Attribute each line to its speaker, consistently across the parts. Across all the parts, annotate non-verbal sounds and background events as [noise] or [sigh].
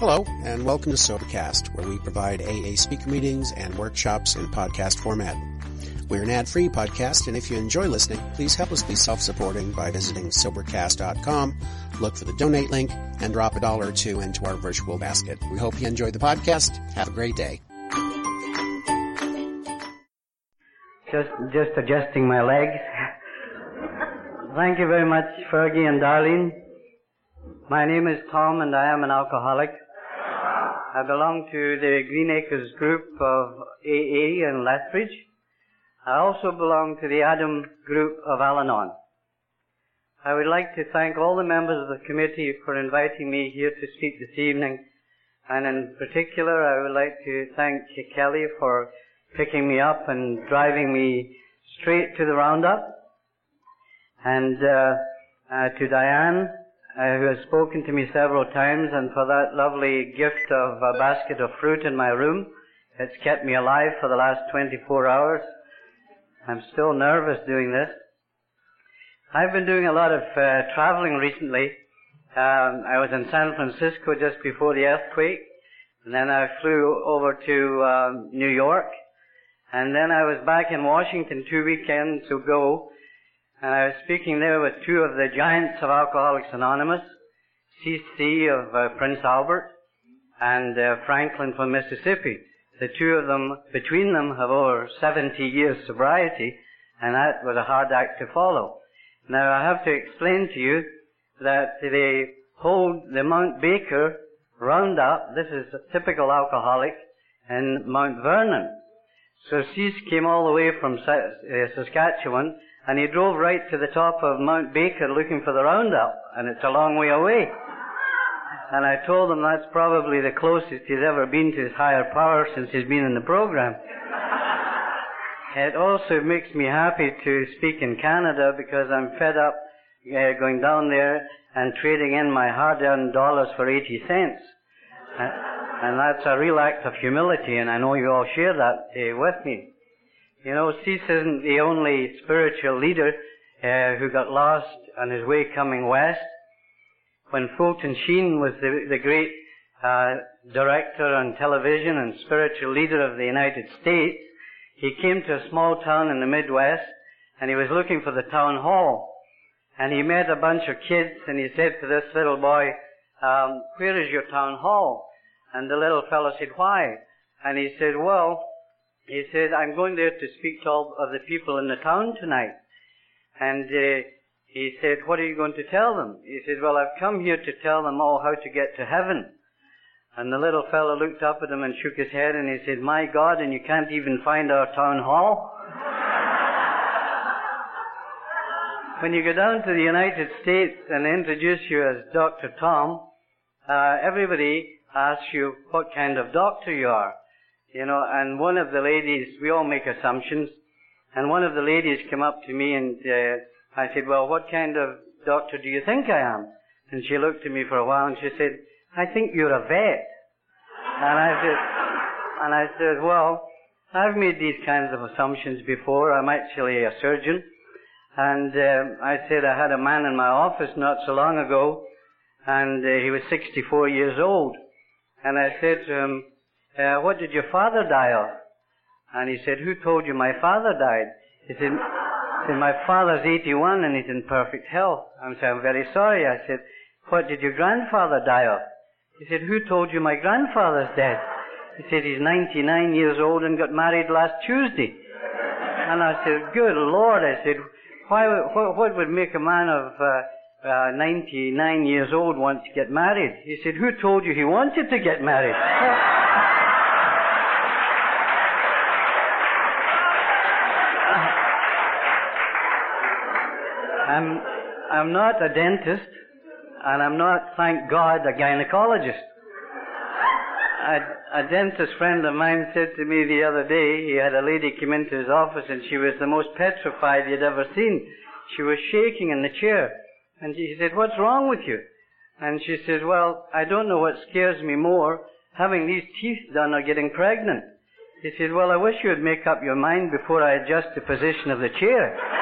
Speaker 1: Hello, and welcome to Sobercast, where we provide AA speaker meetings and workshops in podcast format. We're an ad-free podcast, and if you enjoy listening, please help us be self-supporting by visiting Sobercast.com, look for the donate link, and drop a dollar or two into our virtual basket. We hope you enjoy the podcast. Have a great day.
Speaker 2: Just, just adjusting my legs. Thank you very much, Fergie and Darlene. My name is Tom and I am an alcoholic. I belong to the Green Acres group of AA in Lethbridge. I also belong to the Adam group of Al-Anon. I would like to thank all the members of the committee for inviting me here to speak this evening. And in particular, I would like to thank Kelly for picking me up and driving me straight to the roundup. And uh, uh, to Diane, uh, who has spoken to me several times, and for that lovely gift of a basket of fruit in my room. It's kept me alive for the last 24 hours. I'm still nervous doing this. I've been doing a lot of uh, traveling recently. Um, I was in San Francisco just before the earthquake, and then I flew over to um, New York, and then I was back in Washington two weekends ago, and I was speaking there with two of the giants of Alcoholics Anonymous, CC of uh, Prince Albert and uh, Franklin from Mississippi. The two of them, between them, have over 70 years sobriety, and that was a hard act to follow. Now I have to explain to you that they hold the Mount Baker Roundup, this is a typical alcoholic, in Mount Vernon. So CC came all the way from uh, Saskatchewan and he drove right to the top of Mount Baker looking for the roundup, and it's a long way away. And I told him that's probably the closest he's ever been to his higher power since he's been in the program. it also makes me happy to speak in Canada because I'm fed up uh, going down there and trading in my hard-earned dollars for 80 cents. Uh, and that's a real act of humility, and I know you all share that uh, with me. You know, CC isn't the only spiritual leader uh, who got lost on his way coming west. When Fulton Sheen was the, the great uh, director on television and spiritual leader of the United States, he came to a small town in the Midwest and he was looking for the town hall. And he met a bunch of kids and he said to this little boy, um, where is your town hall? And the little fellow said, why? And he said, well, he said, I'm going there to speak to all of the people in the town tonight. And uh, he said, what are you going to tell them? He said, well, I've come here to tell them all how to get to heaven. And the little fellow looked up at him and shook his head and he said, my God, and you can't even find our town hall? [laughs] when you go down to the United States and introduce you as Dr. Tom, uh, everybody asks you what kind of doctor you are. You know, and one of the ladies, we all make assumptions, and one of the ladies came up to me and uh, I said, well, what kind of doctor do you think I am? And she looked at me for a while and she said, I think you're a vet. And I said, and I said, well, I've made these kinds of assumptions before. I'm actually a surgeon. And uh, I said I had a man in my office not so long ago, and uh, he was 64 years old. And I said to him, uh, what did your father die of? And he said, who told you my father died? He said, said my father's 81 and he's in perfect health. I said, I'm very sorry. I said, what did your grandfather die of? He said, who told you my grandfather's dead? He said, he's 99 years old and got married last Tuesday. And I said, good Lord. I said, why, what, what would make a man of uh, uh, 99 years old want to get married? He said, who told you he wanted to get married? [laughs] I'm, I'm not a dentist, and I'm not, thank God, a gynecologist. A, a dentist friend of mine said to me the other day, he had a lady come into his office and she was the most petrified he'd ever seen. She was shaking in the chair. And he said, what's wrong with you? And she said, well, I don't know what scares me more, having these teeth done or getting pregnant. He said, well, I wish you would make up your mind before I adjust the position of the chair.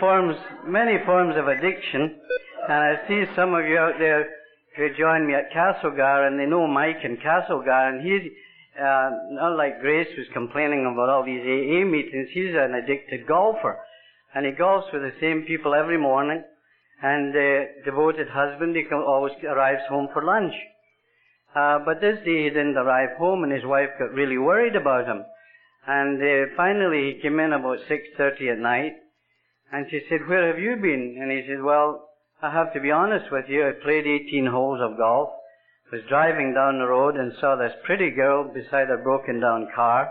Speaker 2: Forms, many forms of addiction, and I see some of you out there who joined me at Castlegar, and they know Mike in Castlegar, and he's, uh, not like Grace was complaining about all these AA meetings, he's an addicted golfer. And he golfs with the same people every morning, and uh, devoted husband, he always arrives home for lunch. Uh, but this day he didn't arrive home, and his wife got really worried about him. And uh, finally he came in about 6.30 at night, and she said, where have you been? And he said, well, I have to be honest with you, I played 18 holes of golf, was driving down the road and saw this pretty girl beside a broken down car.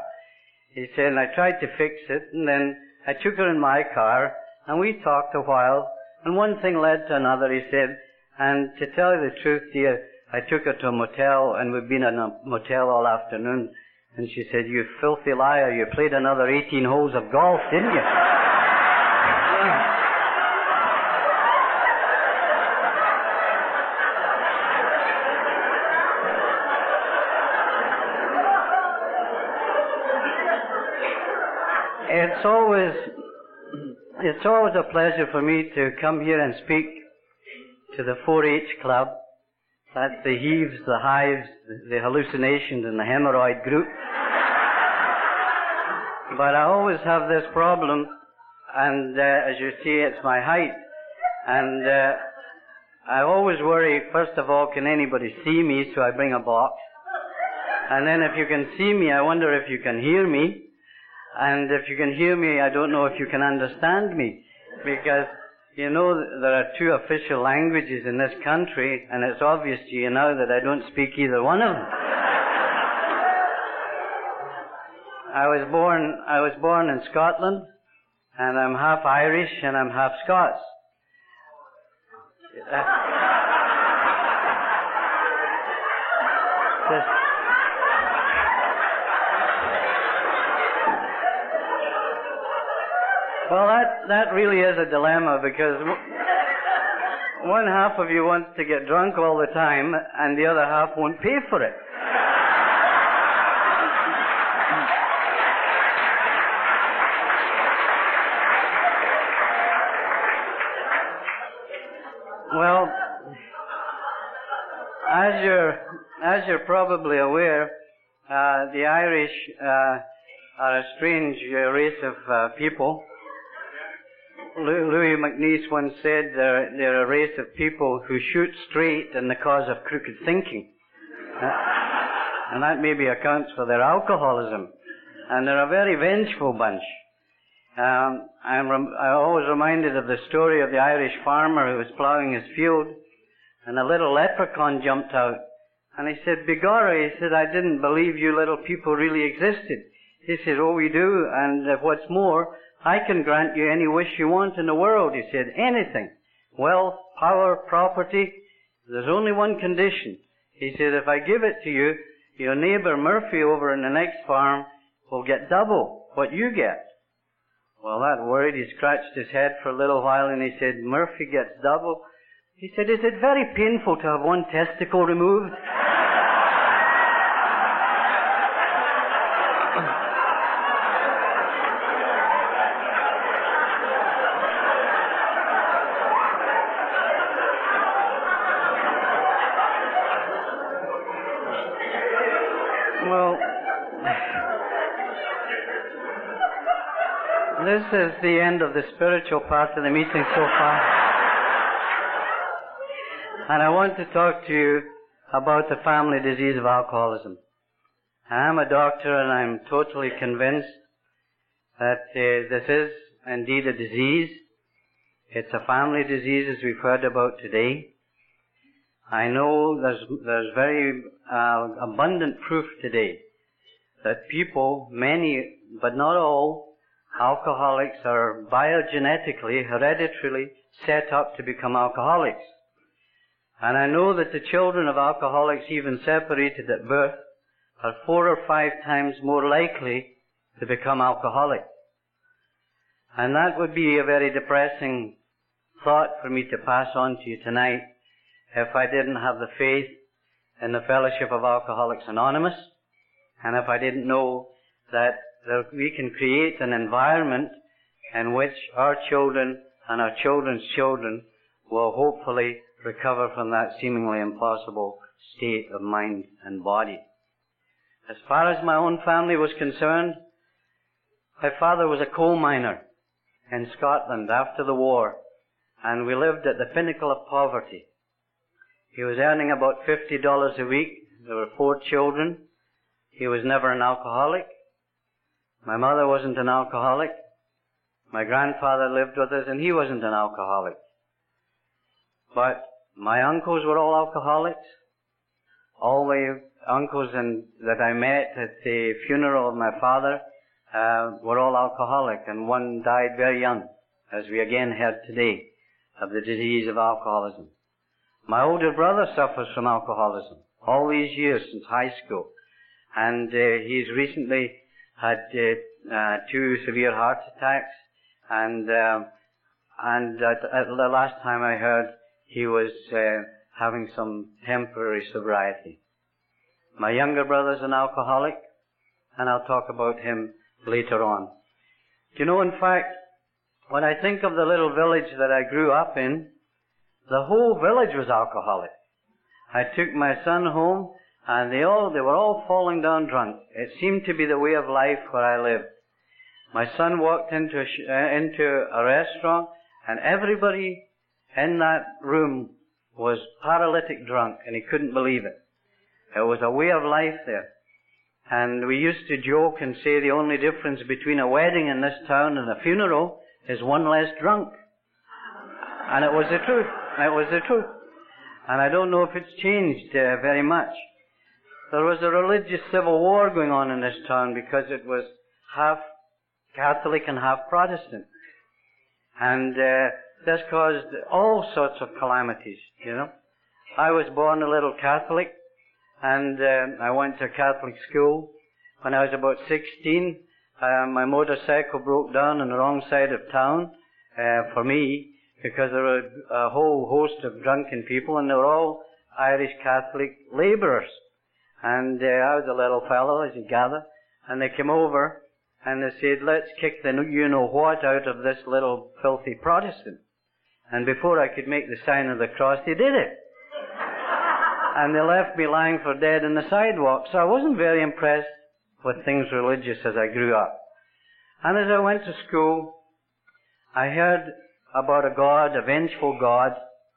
Speaker 2: He said, and I tried to fix it, and then I took her in my car, and we talked a while, and one thing led to another, he said, and to tell you the truth, dear, I took her to a motel, and we've been in a motel all afternoon, and she said, you filthy liar, you played another 18 holes of golf, didn't you? It's always it's always a pleasure for me to come here and speak to the 4-H club. That's the heaves, the hives, the hallucinations, and the hemorrhoid group. but I always have this problem, and uh, as you see, it's my height. And uh, I always worry, first of all, can anybody see me? So I bring a box. And then if you can see me, I wonder if you can hear me. And if you can hear me, I don't know if you can understand me. Because, you know, there are two official languages in this country, and it's obvious to you now that I don't speak either one of them. I was born, I was born in Scotland, and I'm half Irish and I'm half Scots. [laughs] Uh, this, Well, that, that really is a dilemma because one half of you wants to get drunk all the time and the other half won't pay for it. well, as you're, as you're probably aware, uh, the Irish uh, are a strange uh, race of uh, people. Louis MacNeice once said they're, they're, a race of people who shoot straight in the cause of crooked thinking. Uh, and that maybe accounts for their alcoholism. And they're a very vengeful bunch. Um, I'm, rem- I'm always reminded of the story of the Irish farmer who was ploughing his field, and a little leprechaun jumped out. And he said, Begorra, he said, I didn't believe you little people really existed. He said, oh, we do, and uh, what's more, I can grant you any wish you want in the world, he said. Anything. Wealth, power, property. There's only one condition. He said, if I give it to you, your neighbor Murphy over in the next farm will get double what you get. Well, that worried. He scratched his head for a little while and he said, Murphy gets double. He said, is it very painful to have one testicle removed? [laughs] is the end of the spiritual part of the meeting so far. And I want to talk to you about the family disease of alcoholism. I am a doctor and I'm totally convinced that uh, this is indeed a disease. It's a family disease as we've heard about today. I know there's, there's very uh, abundant proof today that people, many, but not all, alcoholics are biogenetically, hereditarily set up to become alcoholics. And I know that the children of alcoholics, even separated at birth, are four or five times more likely to become alcoholic. And that would be a very depressing thought for me to pass on to you tonight if I didn't have the faith in the Fellowship of Alcoholics Anonymous, and if I didn't know that that we can create an environment in which our children and our children's children will hopefully recover from that seemingly impossible state of mind and body. As far as my own family was concerned, my father was a coal miner in Scotland after the war, and we lived at the pinnacle of poverty. He was earning about $50 a week. There were four children. He was never an alcoholic. My mother wasn't an alcoholic. My grandfather lived with us and he wasn't an alcoholic. But my uncles were all alcoholics. All the uncles and, that I met at the funeral of my father uh, were all alcoholic, and one died very young, as we again heard today, of the disease of alcoholism. My older brother suffers from alcoholism all these years since high school, and uh, he's recently had uh, uh two severe heart attacks, and uh, and at, at, the last time I heard, he was having some temporary sobriety. My younger brother's an alcoholic, and I'll talk about him later on. You know, in fact, when I think of the little village that I grew up in, the whole village was alcoholic. I took my son home, and they all, they were all falling down drunk. It seemed to be the way of life where I lived. My son walked into a, sh- uh, into a restaurant, and everybody in that room was paralytic drunk, and he couldn't believe it. It was a way of life there. And we used to joke and say the only difference between a wedding in this town and a funeral is one less drunk. And it was the truth. It was the truth. And I don't know if it's changed uh, very much. There was a religious civil war going on in this town because it was half Catholic and half Protestant. And uh, this caused all sorts of calamities, you know. I was born a little Catholic, and uh, I went to a Catholic school. When I was about 16, uh, my motorcycle broke down on the wrong side of town uh, for me because there were a whole host of drunken people and they were all Irish Catholic labourers. And uh, I was a little fellow, as you gather, and they came over and they said, let's kick the you know what out of this little filthy Protestant. And before I could make the sign of the cross, they did it [laughs] and they left me lying for dead in the sidewalk. So I wasn't very impressed with things religious as I grew up. And as I went to school, I heard about a God, a vengeful God.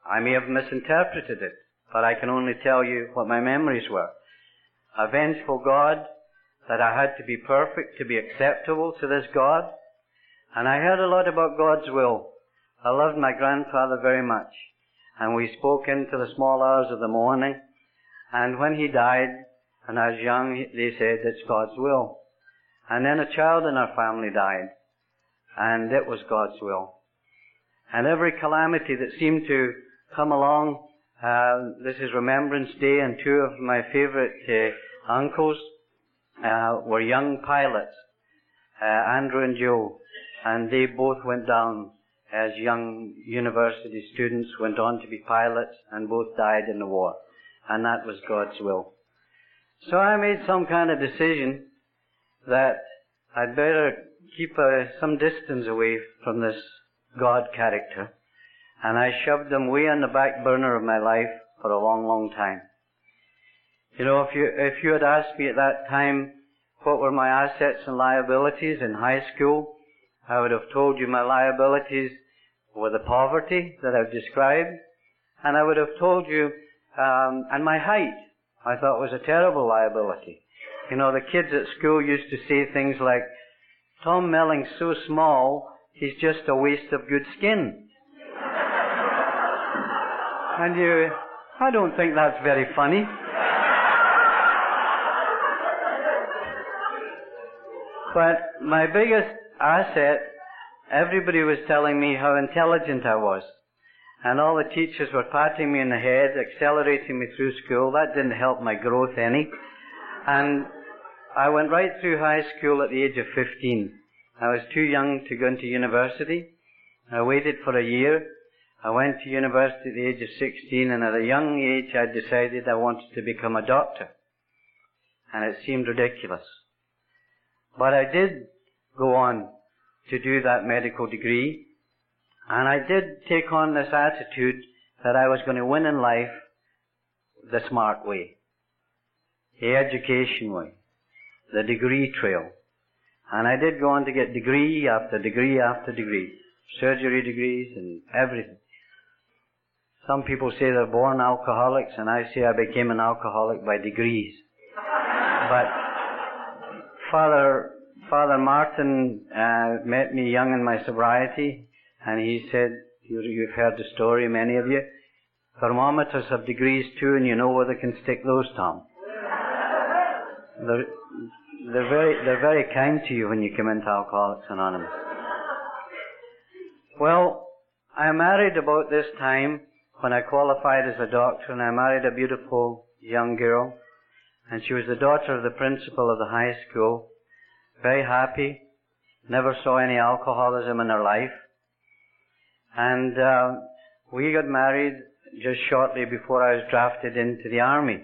Speaker 2: I may have misinterpreted it, but I can only tell you what my memories were. A vengeful God, that I had to be perfect to be acceptable to this God. And I heard a lot about God's will. I loved my grandfather very much. And we spoke into the small hours of the morning. And when he died, and I was young, they said it's God's will. And then a child in our family died, and it was God's will. And every calamity that seemed to come along, uh, this is Remembrance Day, and two of my favorite uh, uncles uh, were young pilots, uh, Andrew and Joe, and they both went down as young university students, went on to be pilots, and both died in the war. And that was God's will. So I made some kind of decision that I'd better keep uh, some distance away from this God character, and I shoved them way on the back burner of my life for a long, long time. You know, if you if you had asked me at that time what were my assets and liabilities in high school, I would have told you my liabilities were the poverty that I've described, and I would have told you um, and my height, I thought was a terrible liability. You know, the kids at school used to say things like, Tom Melling's so small, he's just a waste of good skin. And you, I don't think that's very funny. but my biggest asset, everybody was telling me how intelligent I was and all the teachers were patting me on the head, accelerating me through school. That didn't help my growth any. And I went right through high school at the age of 15. I was too young to go into university. I waited for a year. I went to university at the age of 16 and at a young age I decided I wanted to become a doctor. And it seemed ridiculous. But I did go on to do that medical degree And I did take on this attitude that I was going to win in life the smart way, the education way, the degree trail. And I did go on to get degree after degree after degree, surgery degrees and everything. Some people say they're born alcoholics, and I say I became an alcoholic by degrees. but Father Father Martin uh, met me young in my sobriety, and he said, "You've heard the story, many of you. Thermometers have degrees too, and you know where they can stick those, Tom. They're, they're very they're very kind to you when you come into Alcoholics Anonymous. Well, I married about this time when I qualified as a doctor, and I married a beautiful young girl, and she was the daughter of the principal of the high school. Very happy, never saw any alcoholism in her life, and uh, we got married just shortly before I was drafted into the army.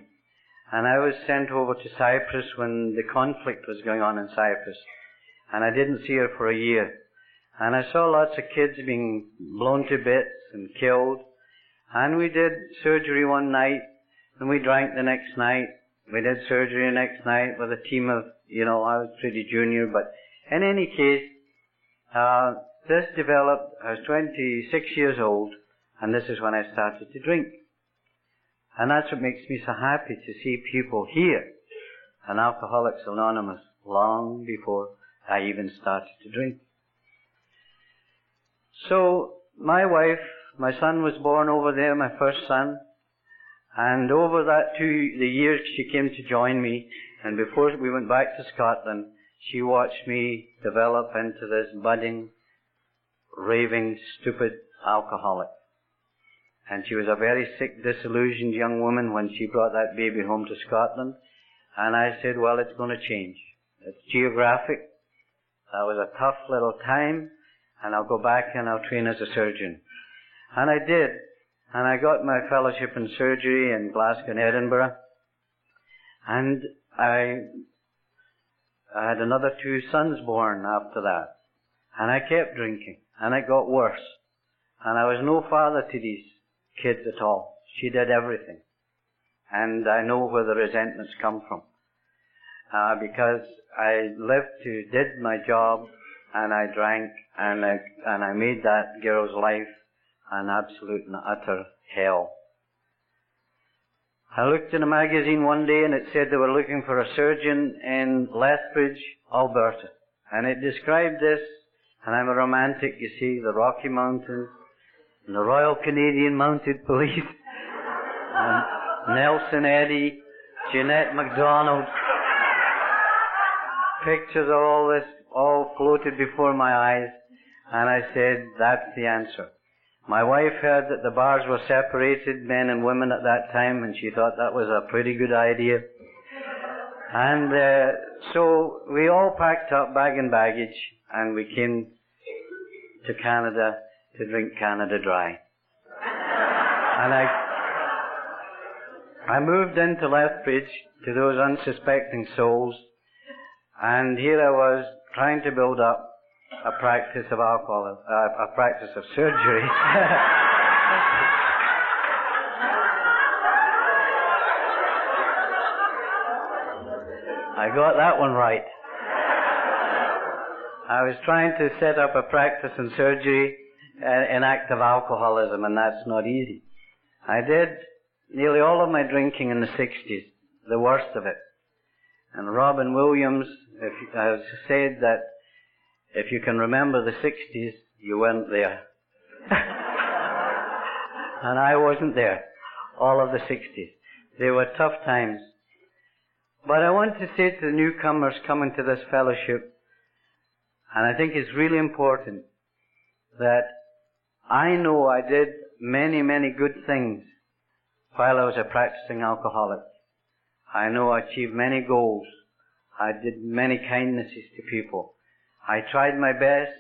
Speaker 2: And I was sent over to Cyprus when the conflict was going on in Cyprus. And I didn't see her for a year. And I saw lots of kids being blown to bits and killed. And we did surgery one night, and we drank the next night. We did surgery the next night with a team of, you know, I was pretty junior, but in any case, uh, this developed, I was 26 years old, and this is when I started to drink. And that's what makes me so happy to see people here and Alcoholics Anonymous long before I even started to drink. So, my wife my son was born over there, my first son. And over that two, the years she came to join me, and before we went back to Scotland, she watched me develop into this budding, raving, stupid alcoholic. And she was a very sick, disillusioned young woman when she brought that baby home to Scotland. And I said, well, it's going to change. It's geographic. That was a tough little time, and I'll go back and I'll train as a surgeon. And I did. And I got my fellowship in surgery in Glasgow and Edinburgh. And I, I had another two sons born after that. And I kept drinking. And it got worse. And I was no father to these kids at all. She did everything. And I know where the resentments come from. Uh, because I lived to, did my job, and I drank, and I, and I made that girl's life an absolute and utter hell. I looked in a magazine one day and it said they were looking for a surgeon in Lethbridge, Alberta. And it described this, and I'm a romantic, you see, the Rocky Mountains, and the Royal Canadian Mounted Police, [laughs] and Nelson Eddy, Jeanette MacDonald. Pictures of all this all floated before my eyes, and I said, that's the answer. My wife heard that the bars were separated, men and women at that time, and she thought that was a pretty good idea. And uh, so we all packed up bag and baggage, and we came to Canada to drink Canada Dry. and I, I moved into Lethbridge to those unsuspecting souls, and here I was trying to build up a practice of alcohol, uh, a practice of surgery. [laughs] I got that one right. I was trying to set up a practice in surgery uh, in active alcoholism, and that's not easy. I did nearly all of my drinking in the 60s, the worst of it. And Robin Williams has said that if you can remember the 60s, you weren't there. [laughs] and I wasn't there. All of the 60s. They were tough times. But I want to say to the newcomers coming to this fellowship, and I think it's really important that I know I did many, many good things while I was a practicing alcoholic. I know I achieved many goals. I did many kindnesses to people. I tried my best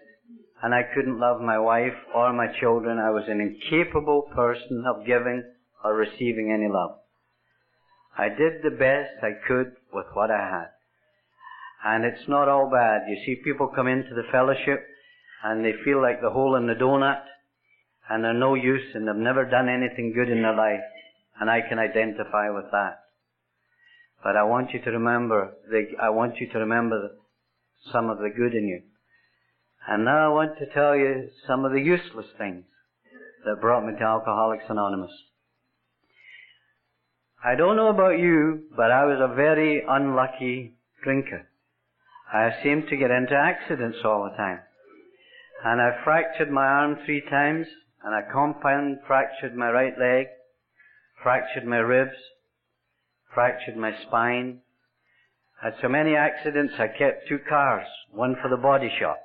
Speaker 2: and I couldn't love my wife or my children. I was an incapable person of giving or receiving any love. I did the best I could with what I had. And it's not all bad. You see people come into the fellowship and they feel like the hole in the donut and they're no use and they've never done anything good in their life. And I can identify with that. But I want you to remember, I want you to remember some of the good in you. And now I want to tell you some of the useless things that brought me to Alcoholics Anonymous. I don't know about you, but I was a very unlucky drinker. I seemed to get into accidents all the time. And I fractured my arm three times, and I compound fractured my right leg, fractured my ribs, fractured my spine. Had so many accidents, I kept two cars, one for the body shop.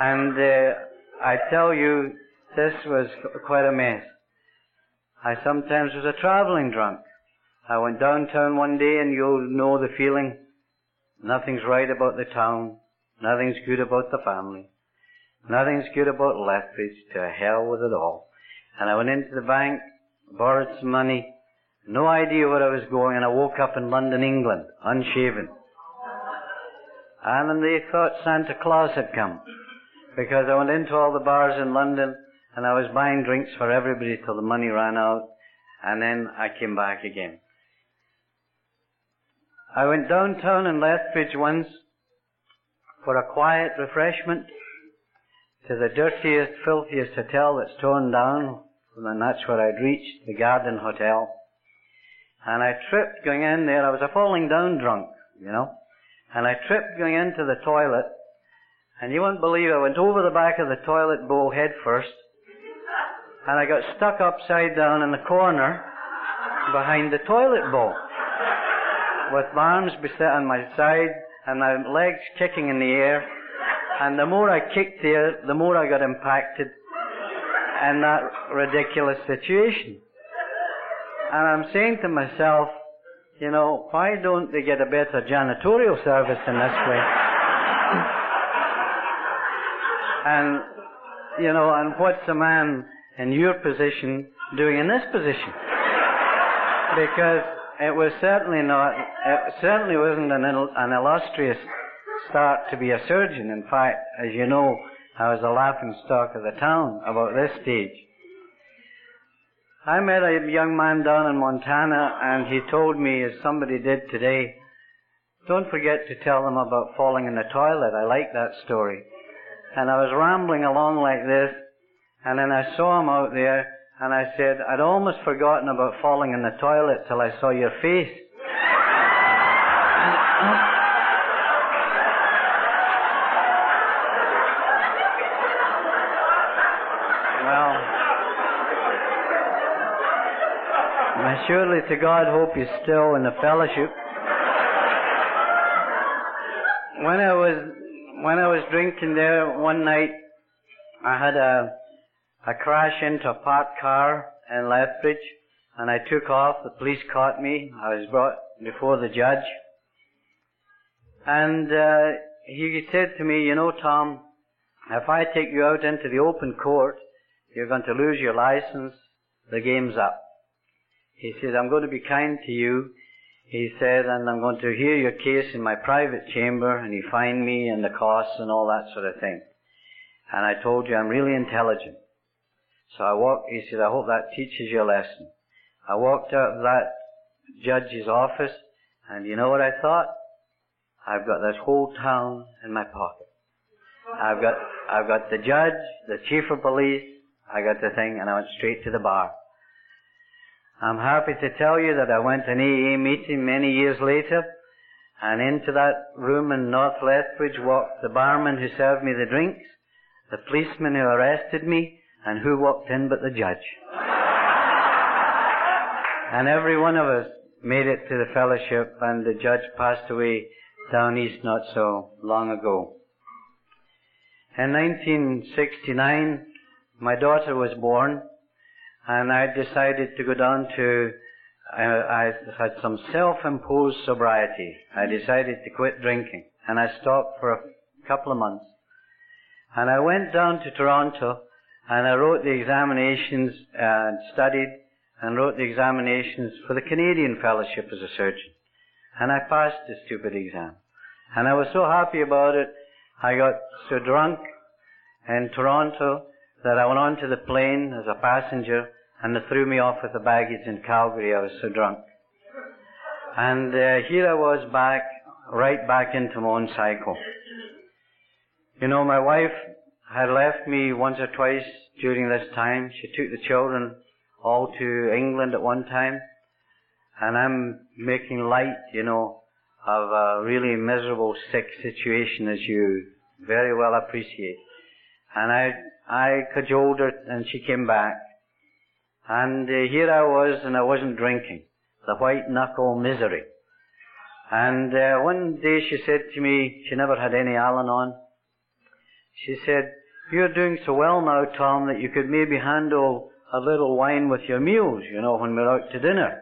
Speaker 2: and uh, I tell you, this was quite a mess. I sometimes was a traveling drunk. I went downtown one day and you'll know the feeling. Nothing's right about the town. Nothing's good about the family. Nothing's good about Lethbridge. To hell with it all. And I went into the bank, borrowed some money, no idea where I was going, and I woke up in London, England, unshaven. And they thought Santa Claus had come. Because I went into all the bars in London, and I was buying drinks for everybody till the money ran out, and then I came back again. I went downtown in Lethbridge once for a quiet refreshment to the dirtiest, filthiest hotel that's torn down, and that's where I'd reached, the Garden Hotel. And I tripped going in there. I was a falling down drunk, you know. And I tripped going into the toilet. And you won't believe. I went over the back of the toilet bowl head first. And I got stuck upside down in the corner behind the toilet bowl with my arms beset on my side and my legs kicking in the air. And the more I kicked there, the more I got impacted in that ridiculous situation. And I'm saying to myself, you know, why don't they get a better janitorial service in this way? [laughs] and, you know, and what's a man in your position doing in this position? [laughs] Because it was certainly not, it certainly wasn't an, an illustrious start to be a surgeon. In fact, as you know, I was the laughing stock of the town about this stage. I met a young man down in Montana and he told me, as somebody did today, don't forget to tell them about falling in the toilet. I like that story. And I was rambling along like this and then I saw him out there and I said, I'd almost forgotten about falling in the toilet till I saw your face. [laughs] I surely to God hope you're still in the fellowship. When I was when I was drinking there one night, I had a a crash into a parked car in Lethbridge and I took off. The police caught me. I was brought before the judge. And uh, he said to me, you know, Tom, if I take you out into the open court, you're going to lose your license. The game's up. He said, I'm going to be kind to you. He said, and I'm going to hear your case in my private chamber, and you find me and the costs and all that sort of thing. And I told you I'm really intelligent. So I walked, he said, I hope that teaches you a lesson. I walked out of that judge's office, and you know what I thought? I've got this whole town in my pocket. I've got, I've got the judge, the chief of police, I got the thing, and I went straight to the bar. I'm happy to tell you that I went to an AA meeting many years later, and into that room in North Lethbridge walked the barman who served me the drinks, the policeman who arrested me, and who walked in but the judge? and every one of us made it to the fellowship, and the judge passed away down east not so long ago. In 1969, my daughter was born, and I decided to go down to, uh, I had some self-imposed sobriety. I decided to quit drinking, and I stopped for a couple of months. And I went down to Toronto and I wrote the examinations and studied and wrote the examinations for the Canadian Fellowship as a surgeon. And I passed the stupid exam. And I was so happy about it, I got so drunk in Toronto that I went onto the plane as a passenger and they threw me off with the baggage in Calgary. I was so drunk. And uh, here I was back, right back into my own cycle. You know, my wife had left me once or twice during this time. She took the children all to England at one time. And I'm making light, you know, of a really miserable, sick situation as you very well appreciate. And I, I cajoled her and she came back. And uh, here I was and I wasn't drinking. The white knuckle misery. And uh, one day she said to me, she never had any Al Anon. She said, you're doing so well now, Tom, that you could maybe handle a little wine with your meals, you know, when we're out to dinner.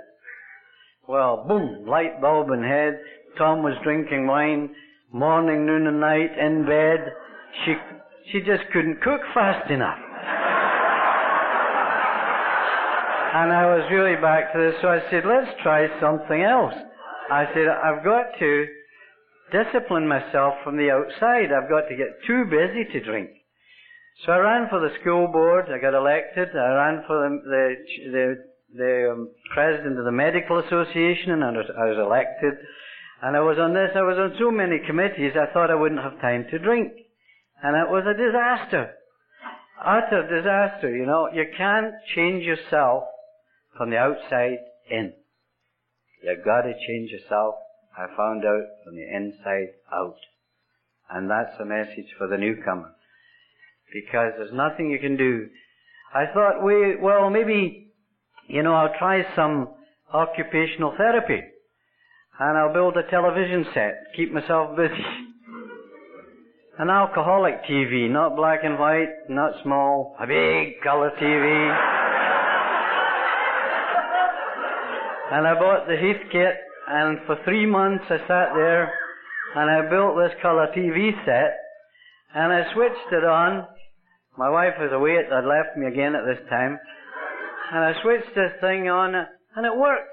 Speaker 2: Well, boom, light bulb in head. Tom was drinking wine morning, noon and night in bed. She, she just couldn't cook fast enough. And I was really back to this, so I said, let's try something else. I said, I've got to discipline myself from the outside. I've got to get too busy to drink. So I ran for the school board. I got elected. I ran for the the, the, the um, president of the medical association, and I was, I was elected. And I was on this. I was on so many committees. I thought I wouldn't have time to drink, and it was a disaster, utter disaster. You know, you can't change yourself from the outside in. You've got to change yourself, I found out, from the inside out. And that's a message for the newcomer. Because there's nothing you can do. I thought, we, well, maybe, you know, I'll try some occupational therapy. And I'll build a television set, keep myself busy. [laughs] An alcoholic TV, not black and white, not small, a big color TV. And I bought the Heathkit, and for three months I sat there, and I built this colour TV set, and I switched it on. My wife was away, it had left me again at this time, and I switched this thing on, and it worked.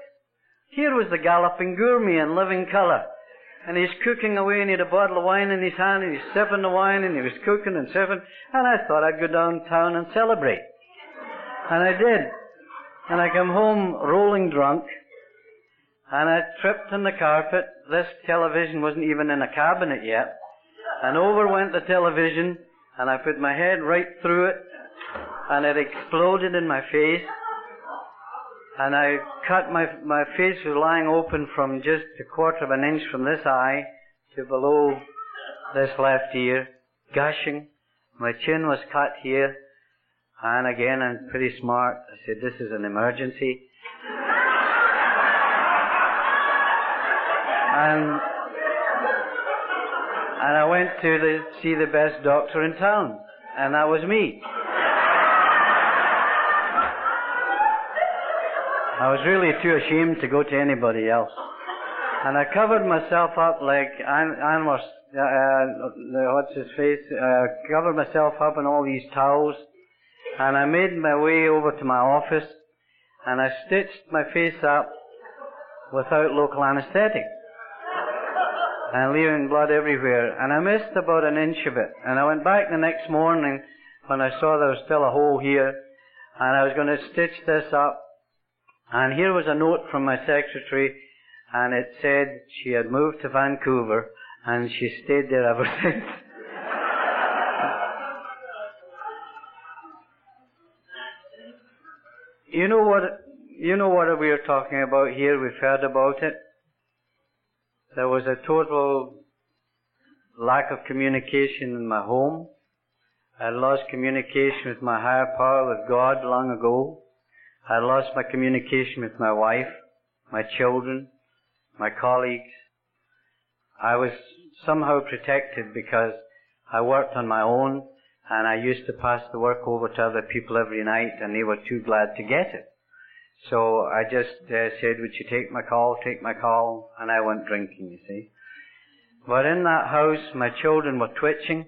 Speaker 2: Here was the galloping gourmet in living colour. And he's cooking away and he had a bottle of wine in his hand and he's sipping the wine and he was cooking and sipping. And I thought I'd go downtown and celebrate. And I did. And I come home rolling drunk and I tripped on the carpet. This television wasn't even in a cabinet yet. And over went the television, and I put my head right through it, and it exploded in my face. And I cut my, my face was lying open from just a quarter of an inch from this eye to below this left ear, gushing. My chin was cut here, and again, I'm pretty smart. I said, this is an emergency. And and I went to the, see the best doctor in town, and that was me. I was really too ashamed to go to anybody else. And I covered myself up like Anwar, uh, uh, what's his face, uh, covered myself up in all these towels, and I made my way over to my office, and I stitched my face up without local anesthetic and leaving blood everywhere. And I missed about an inch of it. And I went back the next morning when I saw there was still a hole here, and I was going to stitch this up. And here was a note from my secretary, and it said she had moved to Vancouver, and she stayed there ever [laughs] since. you know what? You know what we are talking about here. We've heard about it. There was a total lack of communication in my home. I lost communication with my higher power, with God, long ago. I lost my communication with my wife, my children, my colleagues. I was somehow protected because I worked on my own and I used to pass the work over to other people every night and they were too glad to get it. So I just uh, said, would you take my call, take my call, and I went drinking, you see. But in that house, my children were twitching.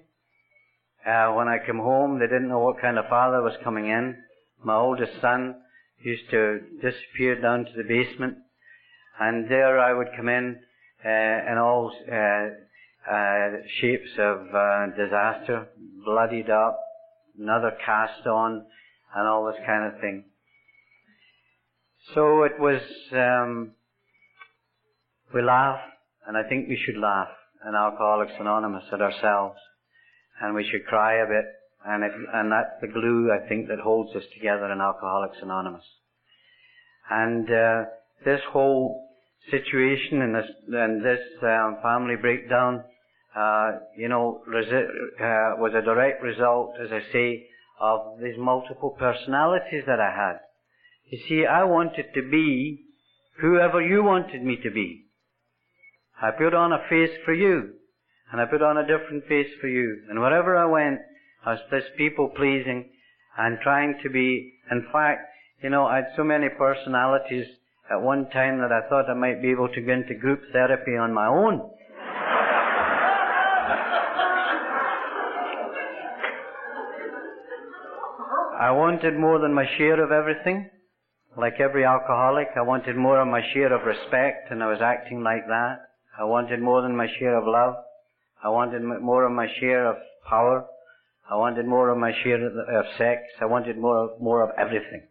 Speaker 2: Uh, when I came home, they didn't know what kind of father was coming in. My oldest son used to disappear down to the basement, and there I would come in uh, in all uh, uh, shapes of uh, disaster, bloodied up, another cast on, and all this kind of thing. So it was, um, we laugh, and I think we should laugh in Alcoholics Anonymous at ourselves, and we should cry a bit, and it, and that's the glue I think that holds us together in Alcoholics Anonymous. And uh, this whole situation and this and this um, family breakdown, uh, you know, resi- uh, was a direct result, as I say, of these multiple personalities that I had. You see, I wanted to be whoever you wanted me to be. I put on a face for you, and I put on a different face for you. And wherever I went, I was this people pleasing and trying to be, in fact, you know, I had so many personalities at one time that I thought I might be able to go into group therapy on my own. [laughs] I wanted more than my share of everything. Like every alcoholic, I wanted more of my share of respect and I was acting like that. I wanted more than my share of love. I wanted more of my share of power. I wanted more of my share of sex. I wanted more, more of everything.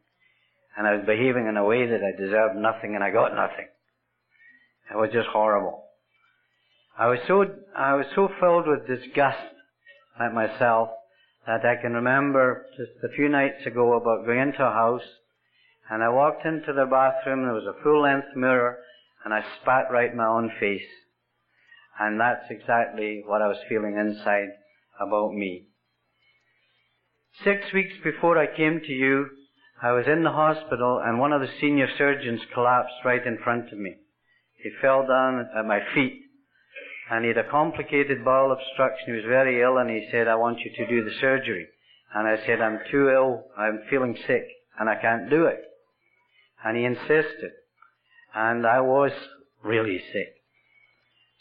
Speaker 2: And I was behaving in a way that I deserved nothing and I got nothing. It was just horrible. I was so, I was so filled with disgust at myself that I can remember just a few nights ago about going into a house and I walked into the bathroom, there was a full length mirror and I spat right in my own face. And that's exactly what I was feeling inside about me. Six weeks before I came to you, I was in the hospital and one of the senior surgeons collapsed right in front of me. He fell down at my feet and he had a complicated bowel obstruction. He was very ill and he said, I want you to do the surgery. And I said, I'm too ill, I'm feeling sick and I can't do it. And he insisted. And I was really sick.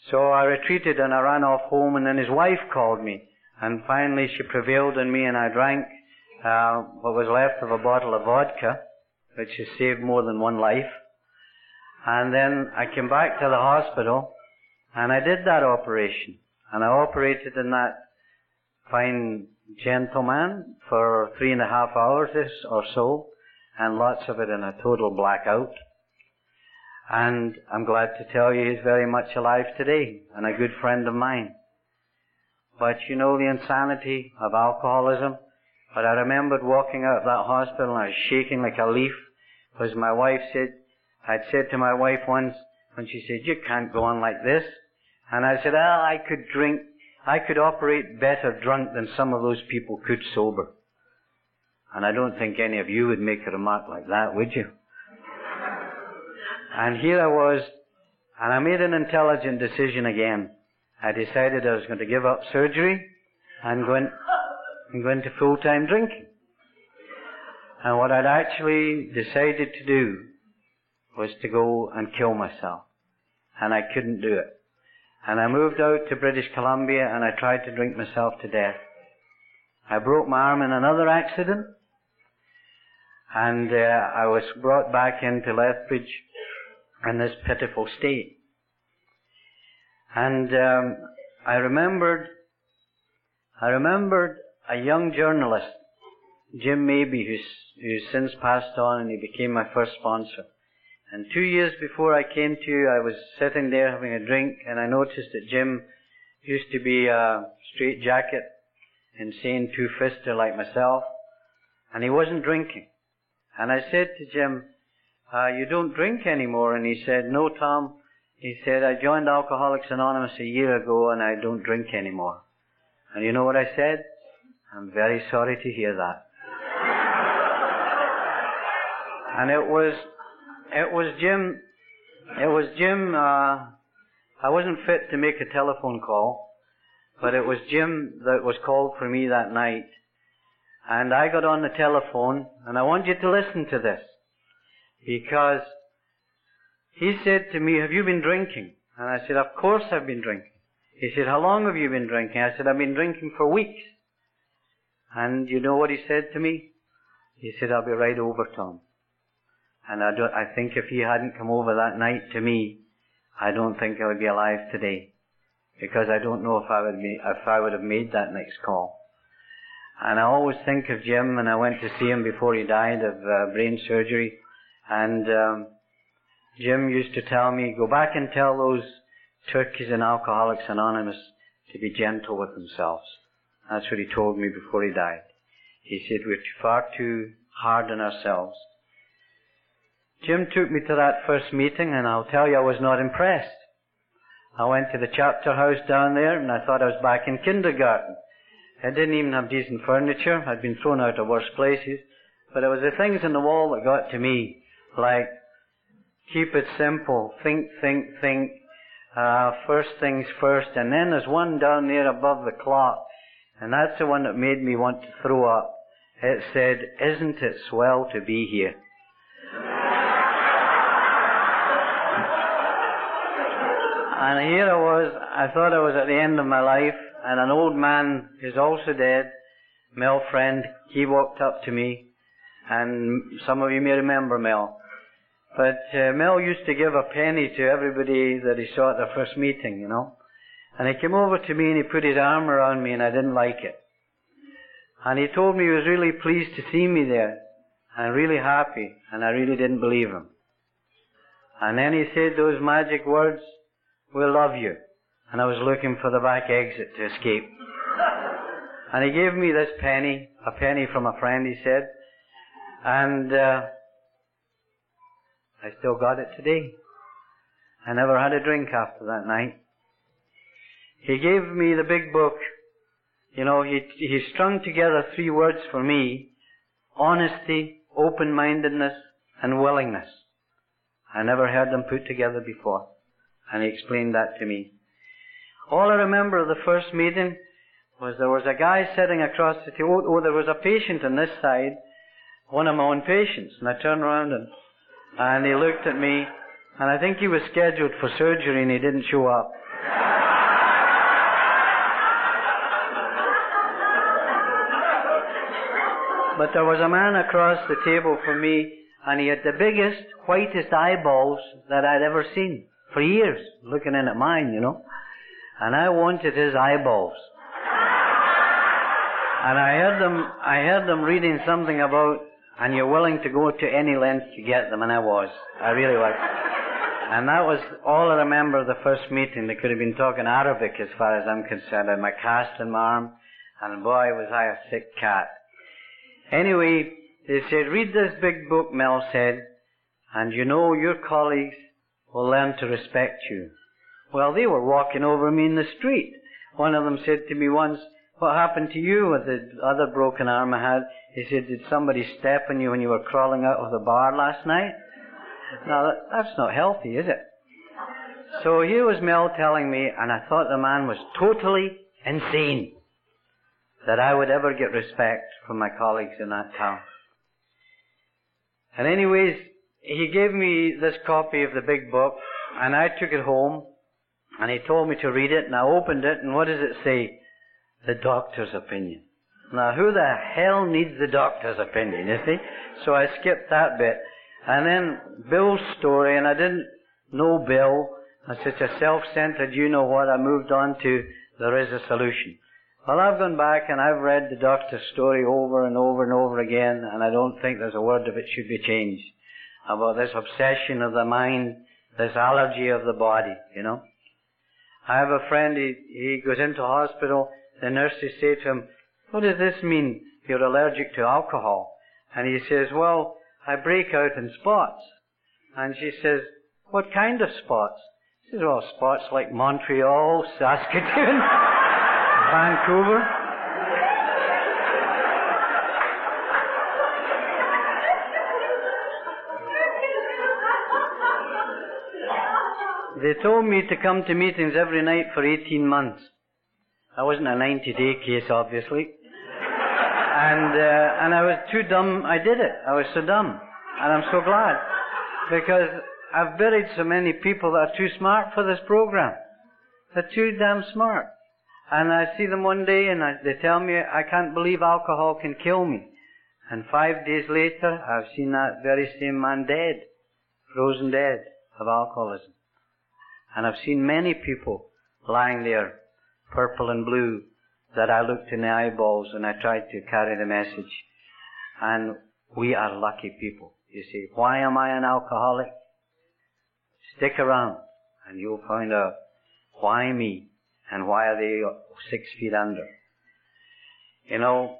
Speaker 2: So I retreated and I ran off home and then his wife called me. And finally she prevailed on me and I drank uh, what was left of a bottle of vodka, which has saved more than one life. And then I came back to the hospital and I did that operation. And I operated in that fine gentleman for three and a half hours or so, and lots of it in a total blackout. And I'm glad to tell you he's very much alive today and a good friend of mine. But you know the insanity of alcoholism? But I remembered walking out of that hospital and I was shaking like a leaf because my wife said, I'd said to my wife once when she said, you can't go on like this. And I said, ah, I could drink, I could operate better drunk than some of those people could sober. And I don't think any of you would make a remark like that, would you? And here I was, and I made an intelligent decision again. I decided I was going to give up surgery and go, in, and go into full-time drinking. And what I'd actually decided to do was to go and kill myself. And I couldn't do it. And I moved out to British Columbia and I tried to drink myself to death. I broke my arm in another accident. And uh, I was brought back into Lethbridge in this pitiful state. And um, I remembered, I remembered a young journalist, Jim Maybe, who's, who's since passed on and he became my first sponsor. And two years before I came to you, I was sitting there having a drink and I noticed that Jim used to be a straight jacket, insane two-fister like myself, and he wasn't drinking. And I said to Jim, uh, you don't drink anymore. And he said, no, Tom. He said, I joined Alcoholics Anonymous a year ago and I don't drink anymore. And you know what I said? I'm very sorry to hear that. [laughs] and it was, it was Jim, it was Jim, uh, I wasn't fit to make a telephone call, but it was Jim that was called for me that night. And I got on the telephone, and I want you to listen to this because he said to me, have you been drinking? And I said, of course I've been drinking. He said, how long have you been drinking? I said, I've been drinking for weeks. And you know what he said to me? He said, I'll be right over, Tom. And I don't, I think if he hadn't come over that night to me, I don't think I would be alive today. Because I don't know if I would be, if I would have made that next call. And I always think of Jim, and I went to see him before he died of uh, brain surgery. And um, Jim used to tell me, go back and tell those turkeys in Alcoholics Anonymous to be gentle with themselves. That's what he told me before he died. He said, we're far too hard on ourselves. Jim took me to that first meeting, and I'll tell you, I was not impressed. I went to the chapter house down there, and I thought I was back in kindergarten. I didn't even have decent furniture. I'd been thrown out of worse places. But it was the things in the wall that got to me, like, keep it simple, think, think, think, uh, first things first, and then there's one down there above the clock, and that's the one that made me want to throw up. It said, isn't it swell to be here? [laughs] and here I was, I thought I was at the end of my life, and an old man is also dead, Mel Friend, he walked up to me, and some of you may remember Mel. But uh, Mel used to give a penny to everybody that he saw at the first meeting, you know. And he came over to me and he put his arm around me and I didn't like it. And he told me he was really pleased to see me there and really happy and I really didn't believe him. And then he said those magic words, we love you. And I was looking for the back exit to escape. [laughs] and he gave me this penny, a penny from a friend, he said. And, uh, I still got it today. I never had a drink after that night. He gave me the big book. You know, he, he strung together three words for me. Honesty, open-mindedness, and willingness. I never heard them put together before. And he explained that to me. All I remember of the first meeting was there was a guy sitting across the table. Oh, oh, there was a patient on this side, one of my own patients. And I turned around and and he looked at me, and I think he was scheduled for surgery and he didn't show up. but there was a man across the table from me, and he had the biggest, whitest eyeballs that I'd ever seen. For years, looking in at mine, you know. And I wanted his eyeballs. And I heard them, I heard them reading something about and you're willing to go to any length to get them, and I was. I really was. And that was all I remember of the first meeting. They could have been talking Arabic as far as I'm concerned. I my cast in my arm, and boy was I a sick cat. Anyway, they said, read this big book, Mel said, and you know your colleagues will learn to respect you. Well, they were walking over me in the street. One of them said to me once, what happened to you with the other broken arm I had? He said, did somebody step on you when you were crawling out of the bar last night? Now, that's not healthy, is it? So here was Mel telling me, and I thought the man was totally insane that I would ever get respect from my colleagues in that town. And anyways, he gave me this copy of the big book, and I took it home, and he told me to read it, and I opened it, and what does it say? the doctor's opinion. Now, who the hell needs the doctor's opinion, you see? So I skipped that bit. And then Bill's story, and I didn't know Bill. I'm such a self-centered, you know what, I moved on to there is a solution. Well, I've gone back and I've read the doctor's story over and over and over again, and I don't think there's a word of it should be changed. About this obsession of the mind, this allergy of the body, you know. I have a friend, he, he goes into hospital, the nurses say to him, what does this mean? You're allergic to alcohol. And he says, well, I break out in spots. And she says, what kind of spots? He says, well, spots like Montreal, Saskatoon, [laughs] Vancouver. They told me to come to meetings every night for 18 months. I wasn't a 90 day case, obviously. [laughs] And, uh, and I was too dumb, I did it. I was so dumb. And I'm so glad. Because I've buried so many people that are too smart for this program. They're too damn smart. And I see them one day and I, they tell me I can't believe alcohol can kill me. And five days later, I've seen that very same man dead. Frozen dead of alcoholism. And I've seen many people lying there purple and blue, that I looked in the eyeballs and I tried to carry the message. And we are lucky people. You see, why am I an alcoholic? Stick around and you'll find out why me and why are they six feet under. You know,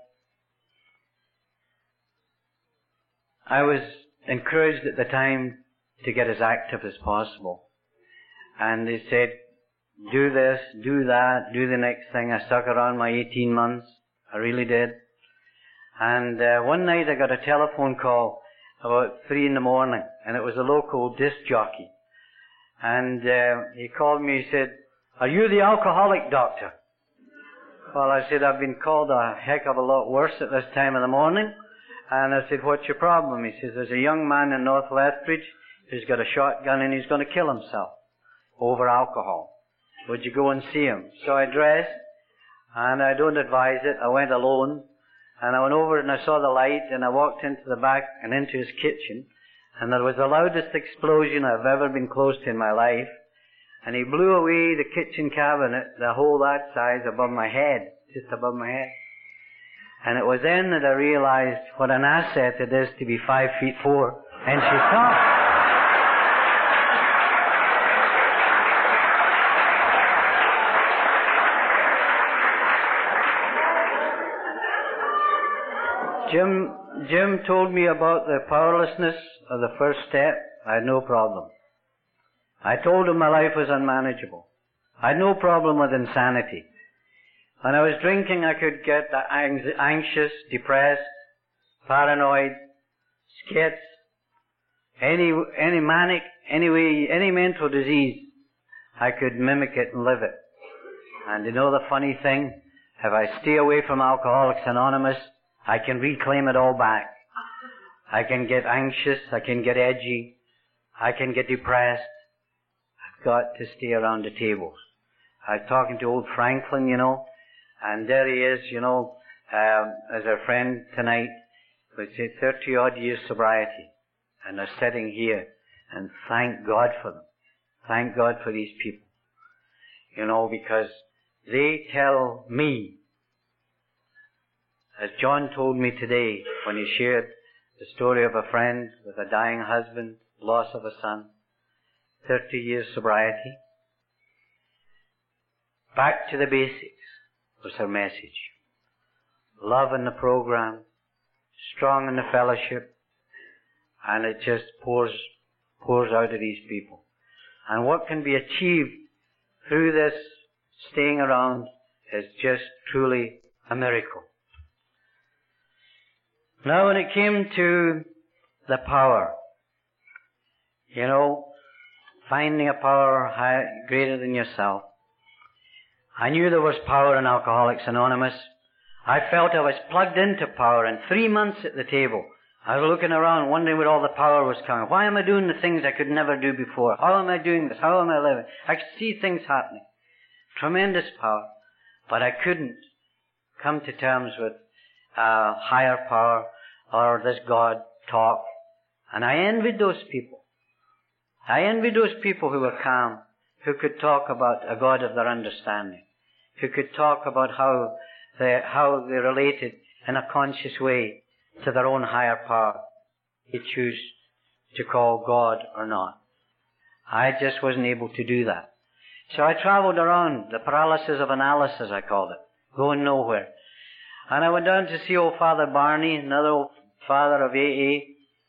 Speaker 2: I was encouraged at the time to get as active as possible. And they said, do this, do that, do the next thing. I stuck around my 18 months. I really did. And uh, one night I got a telephone call about three in the morning, and it was a local disc jockey. And uh, he called me. He said, "Are you the alcoholic doctor?" Well, I said, "I've been called a heck of a lot worse at this time of the morning." And I said, "What's your problem?" He says, "There's a young man in North Lethbridge who's got a shotgun and he's going to kill himself over alcohol. Would you go and see him?" So I dressed, and I don't advise it. I went alone, and I went over and I saw the light, and I walked into the back and into his kitchen, and there was the loudest explosion I've ever been close to in my life. And he blew away the kitchen cabinet, the hole that size above my head, just above my head. And it was then that I realized what an asset it is to be five feet four inches tall. Jim, Jim told me about the powerlessness of the first step. I had no problem. I told him my life was unmanageable. I had no problem with insanity. When I was drinking, I could get anxious, depressed, paranoid, skits, any, any manic, any way, any mental disease. I could mimic it and live it. And you know the funny thing? If I stay away from Alcoholics Anonymous, I can reclaim it all back. I can get anxious. I can get edgy. I can get depressed. I've got to stay around the tables. I was talking to old Franklin, you know, and there he is, you know, um, as a friend tonight, with say 30 odd years sobriety, and they're sitting here, and thank God for them. Thank God for these people. You know, because they tell me as John told me today when he shared the story of a friend with a dying husband, loss of a son, 30 years sobriety. Back to the basics was her message. Love in the program, strong in the fellowship, and it just pours, pours out of these people. And what can be achieved through this staying around is just truly a miracle. Now when it came to the power, you know, finding a power greater than yourself, I knew there was power in Alcoholics Anonymous. I felt I was plugged into power in three months at the table. I was looking around wondering where all the power was coming. Why am I doing the things I could never do before? How am I doing this? How am I living? I could see things happening. Tremendous power. But I couldn't come to terms with uh, higher power or this God talk. And I envied those people. I envied those people who were calm, who could talk about a God of their understanding, who could talk about how they, how they related in a conscious way to their own higher power. They choose to call God or not. I just wasn't able to do that. So I traveled around, the paralysis of analysis I called it, going nowhere. And I went down to see old Father Barney, another old father of AA,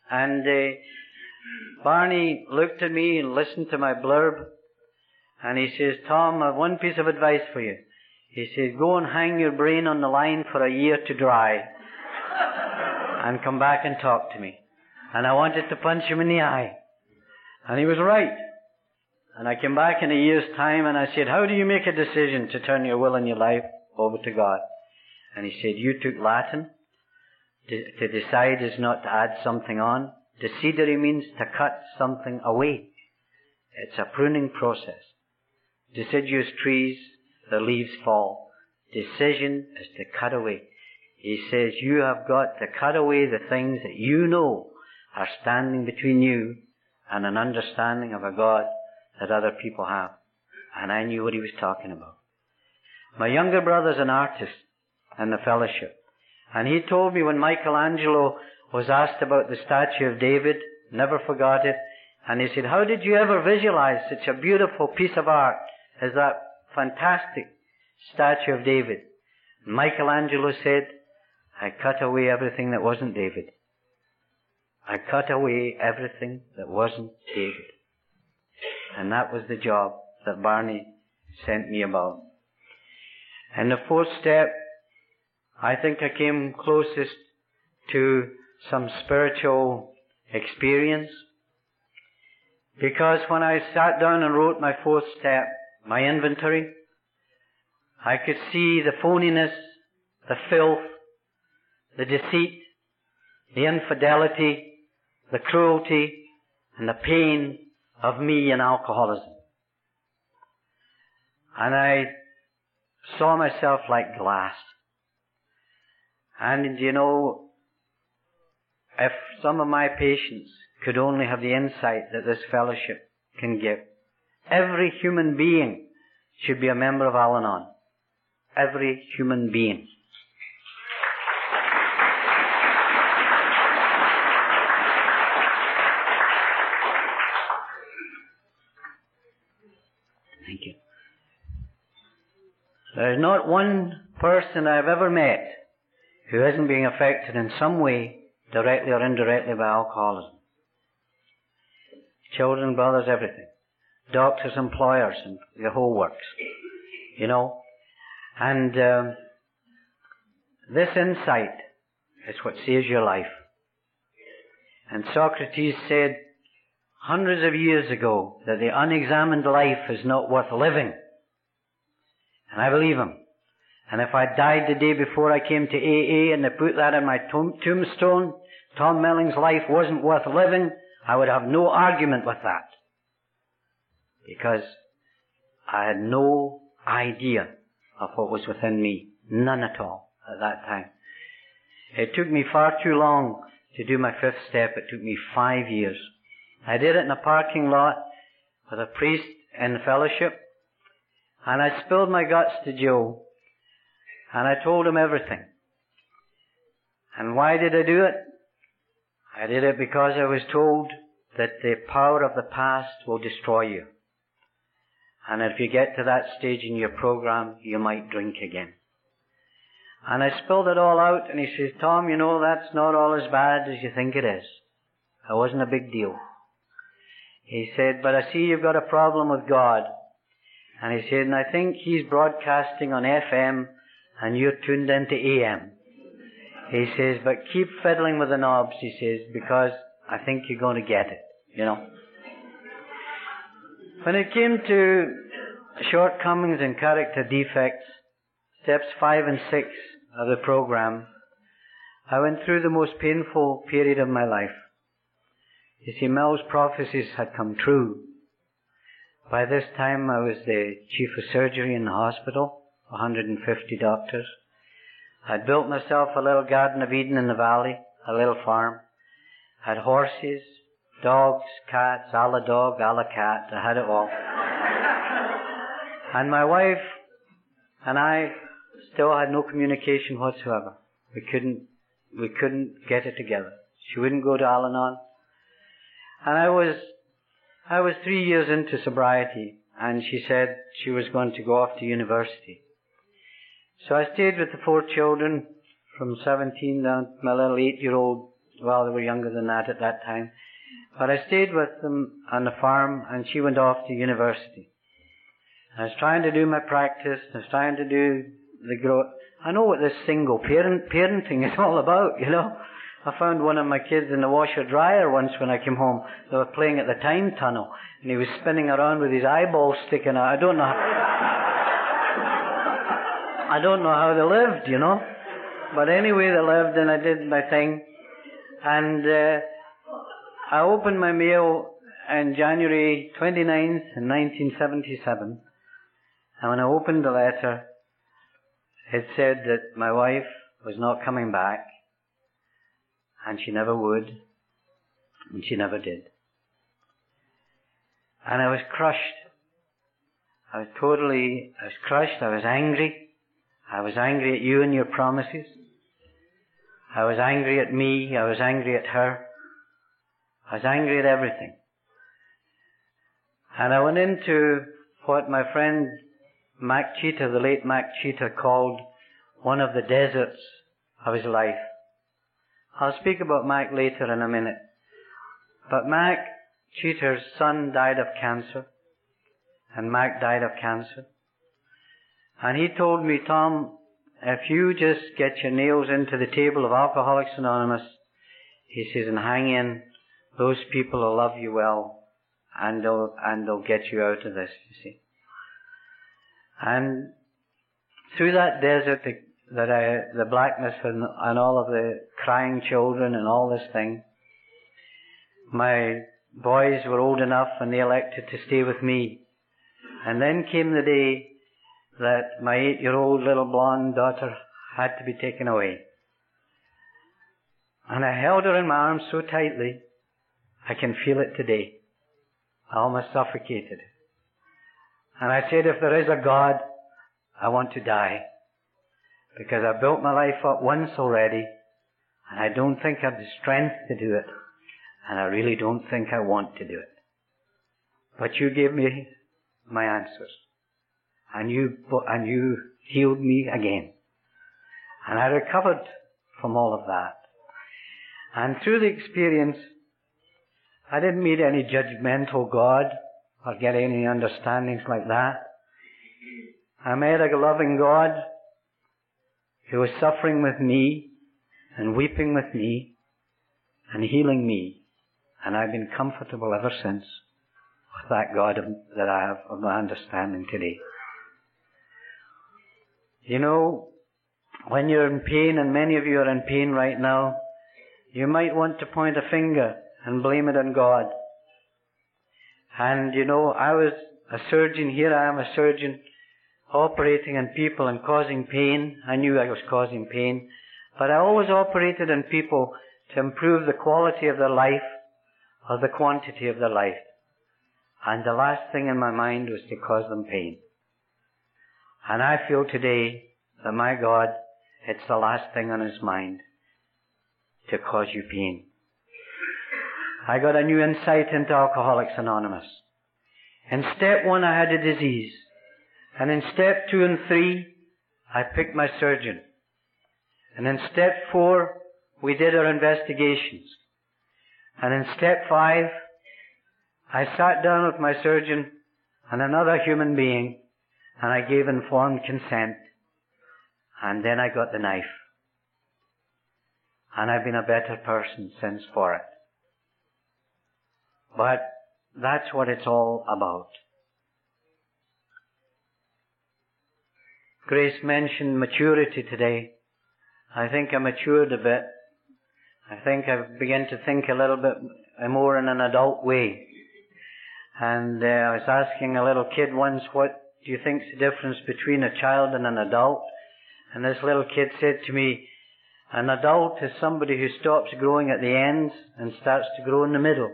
Speaker 2: and uh, Barney looked at me and listened to my blurb, and he says, Tom, I've one piece of advice for you. He says, go and hang your brain on the line for a year to dry, [laughs] and come back and talk to me. And I wanted to punch him in the eye. And he was right. And I came back in a year's time and I said, how do you make a decision to turn your will and your life over to God? And he said, you took Latin to, decide is not to add something on. Decidere means to cut something away. It's a pruning process. Deciduous trees, the leaves fall. Decision is to cut away. He says you have got to cut away the things that you know are standing between you and an understanding of a God that other people have. And I knew what he was talking about. My younger brother's an artist in the fellowship. And he told me when Michelangelo was asked about the statue of David, never forgot it, and he said, how did you ever visualize such a beautiful piece of art as that fantastic statue of David? Michelangelo said, I cut away everything that wasn't David. I cut away everything that wasn't David. And that was the job that Barney sent me about. And the fourth step, I think I came closest to some spiritual experience. Because when I sat down and wrote my fourth step, my inventory, I could see the phoniness, the filth, the deceit, the infidelity, the cruelty, and the pain of me and alcoholism. And I saw myself like glass. And you know, if some of my patients could only have the insight that this fellowship can give, every human being should be a member of Al Anon. Every human being. Thank you. There's not one person I've ever met who isn't being affected in some way, directly or indirectly, by alcoholism. Children, brothers, everything. Doctors, employers, and the whole works. You know? And um, this insight is what saves your life. And Socrates said hundreds of years ago that the unexamined life is not worth living. And I believe him. And if I died the day before I came to AA and they put that in my tombstone, Tom Melling's life wasn't worth living, I would have no argument with that. Because I had no idea of what was within me. None at all at that time. It took me far too long to do my fifth step. It took me five years. I did it in a parking lot with a priest in fellowship. And I spilled my guts to Joe. And I told him everything. And why did I do it? I did it because I was told that the power of the past will destroy you. And if you get to that stage in your program, you might drink again. And I spilled it all out and he says, Tom, you know, that's not all as bad as you think it is. It wasn't a big deal. He said, but I see you've got a problem with God. And he said, and I think he's broadcasting on FM and you're tuned into AM. He says, but keep fiddling with the knobs, he says, because I think you're going to get it, you know. When it came to shortcomings and character defects, steps five and six of the program, I went through the most painful period of my life. You see, Mel's prophecies had come true. By this time, I was the chief of surgery in the hospital, 150 doctors. I'd built myself a little Garden of Eden in the valley, a little farm. I Had horses, dogs, cats, a la dog, a la cat. I had it all. and my wife and I still had no communication whatsoever. We couldn't, we couldn't get it together. She wouldn't go to Al-Anon. And I was, I was three years into sobriety and she said she was going to go off to university. So I stayed with the four children from 17 down to my little eight year old, well, they were younger than that at that time. But I stayed with them on the farm and she went off to university. I was trying to do my practice, I was trying to do the growth. I know what this single parent, parenting is all about, you know. I found one of my kids in the washer dryer once when I came home. They were playing at the time tunnel and he was spinning around with his eyeballs sticking out. I don't know. I don't know how they lived, you know. But anyway, they lived and I did my thing. And uh, I opened my mail on January 29th, 1977. And when I opened the letter, it said that my wife was not coming back. And she never would. And she never did. And I was crushed. I was totally, I was crushed, I was angry. I was angry at you and your promises. I was angry at me. I was angry at her. I was angry at everything. And I went into what my friend Mac Cheetah, the late Mac Cheetah, called one of the deserts of his life. I'll speak about Mac later in a minute. But Mac Cheetah's son died of cancer, and Mac died of cancer. And he told me, Tom, if you just get your nails into the table of Alcoholics Anonymous, he says, and hang in, those people will love you well, and they'll, and they'll get you out of this, you see. And through that desert, the, that I, the blackness and, and all of the crying children and all this thing, my boys were old enough and they elected to stay with me. And then came the day that my eight year old little blonde daughter had to be taken away. And I held her in my arms so tightly, I can feel it today. I almost suffocated. And I said, if there is a God, I want to die. Because I built my life up once already, and I don't think I have the strength to do it, and I really don't think I want to do it. But you gave me my answers and you, and you healed me again. And I recovered from all of that. And through the experience, I didn't meet any judgmental God or get any understandings like that. I met a loving God who was suffering with me and weeping with me and healing me. And I've been comfortable ever since with that God that I have of my understanding today. You know, when you're in pain, and many of you are in pain right now, you might want to point a finger and blame it on God. And you know, I was a surgeon, here I am a surgeon, operating on people and causing pain. I knew I was causing pain, but I always operated on people to improve the quality of their life or the quantity of their life. And the last thing in my mind was to cause them pain. And I feel today that my God, it's the last thing on his mind to cause you pain. I got a new insight into Alcoholics Anonymous. In step one, I had a disease. And in step two and three, I picked my surgeon. And in step four, we did our investigations. And in step five, I sat down with my surgeon and another human being and I gave informed consent. And then I got the knife. And I've been a better person since for it. But that's what it's all about. Grace mentioned maturity today. I think I matured a bit. I think I've begun to think a little bit more in an adult way. And uh, I was asking a little kid once what do you think's the difference between a child and an adult? And this little kid said to me, an adult is somebody who stops growing at the ends and starts to grow in the middle. [laughs]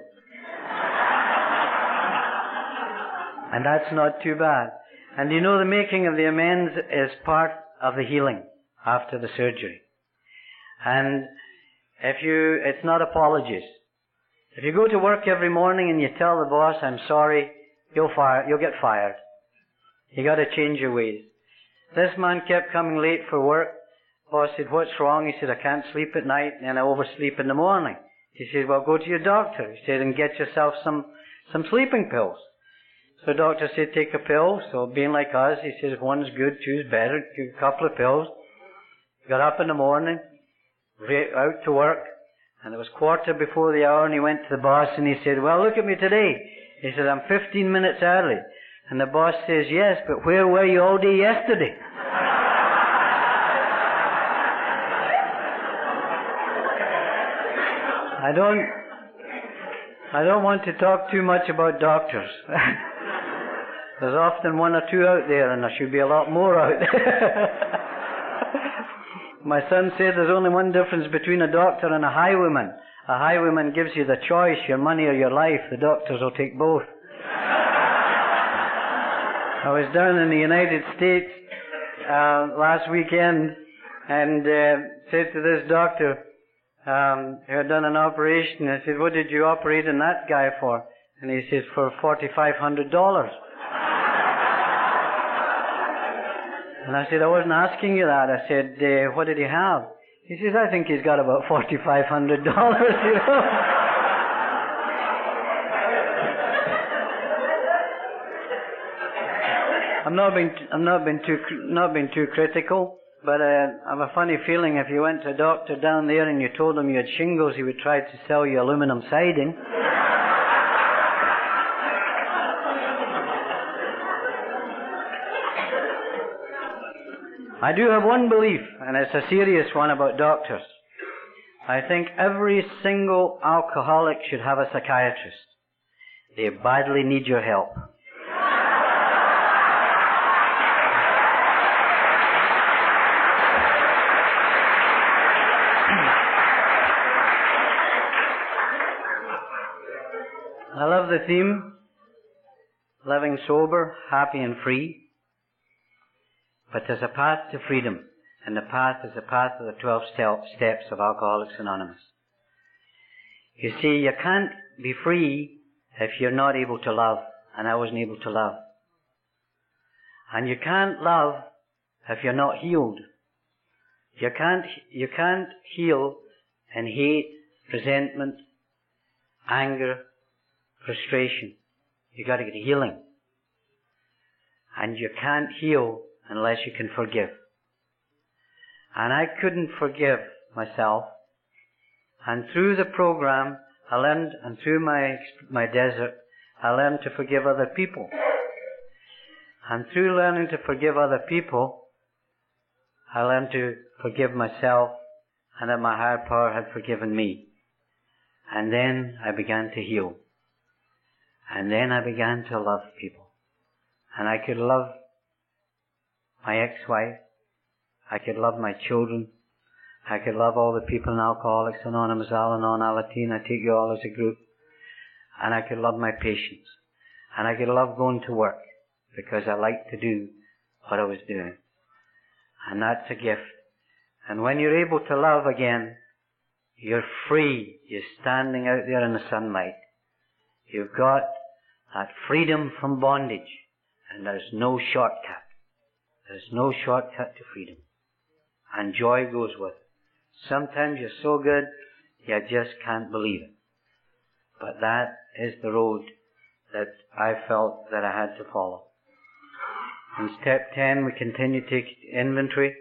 Speaker 2: and that's not too bad. And you know the making of the amends is part of the healing after the surgery. And if you, it's not apologies. If you go to work every morning and you tell the boss, I'm sorry, you'll fire, you'll get fired. You gotta change your ways. This man kept coming late for work. Boss said, what's wrong? He said, I can't sleep at night and I oversleep in the morning. He said, well go to your doctor. He said, and get yourself some, some sleeping pills. So the doctor said, take a pill. So being like us, he says, one's good, two's better. Took a couple of pills. Got up in the morning, out to work, and it was quarter before the hour and he went to the boss and he said, well look at me today. He said, I'm 15 minutes early. And the boss says, yes, but where were you all day yesterday? I don't, I don't want to talk too much about doctors. [laughs] There's often one or two out there, and there should be a lot more out there. [laughs] My son said there's only one difference between a doctor and a highwayman. A highwayman gives you the choice, your money or your life. The doctors will take both. I was down in the United States uh, last weekend and uh, said to this doctor um, who had done an operation, I said, what did you operate on that guy for? And he says, for $4,500. and I said, I wasn't asking you that. I said, uh, what did he have? He says, I think he's got about $4,500, you know. I'm not being I'm not being too not being too critical, but uh, I have a funny feeling if you went to a doctor down there and you told him you had shingles, he would try to sell you aluminum siding. I do have one belief, and it's a serious one about doctors. I think every single alcoholic should have a psychiatrist. They badly need your help. Love the theme, living sober, happy and free. But there's a path to freedom, and the path is the path of the 12 steps of Alcoholics Anonymous. You see, you can't be free if you're not able to love, and I wasn't able to love. And you can't love if you're not healed. You can't, you can't heal and hate, resentment, anger, frustration. You gotta get healing. And you can't heal unless you can forgive. And I couldn't forgive myself. And through the program, I learned, and through my, my desert, I learned to forgive other people. And through learning to forgive other people, I learned to forgive myself and that my higher power had forgiven me. And then I began to heal. And then I began to love people. And I could love my ex-wife. I could love my children. I could love all the people in Alcoholics Anonymous, Al-Anon, take you all as a group. And I could love my patients. And I could love going to work because I liked to do what I was doing. And that's a gift. And when you're able to love again, you're free. You're standing out there in the sunlight. You've got that freedom from bondage, and there's no shortcut. There's no shortcut to freedom. And joy goes with it. Sometimes you're so good, you just can't believe it. But that is the road that I felt that I had to follow. In step 10, we continue to take inventory,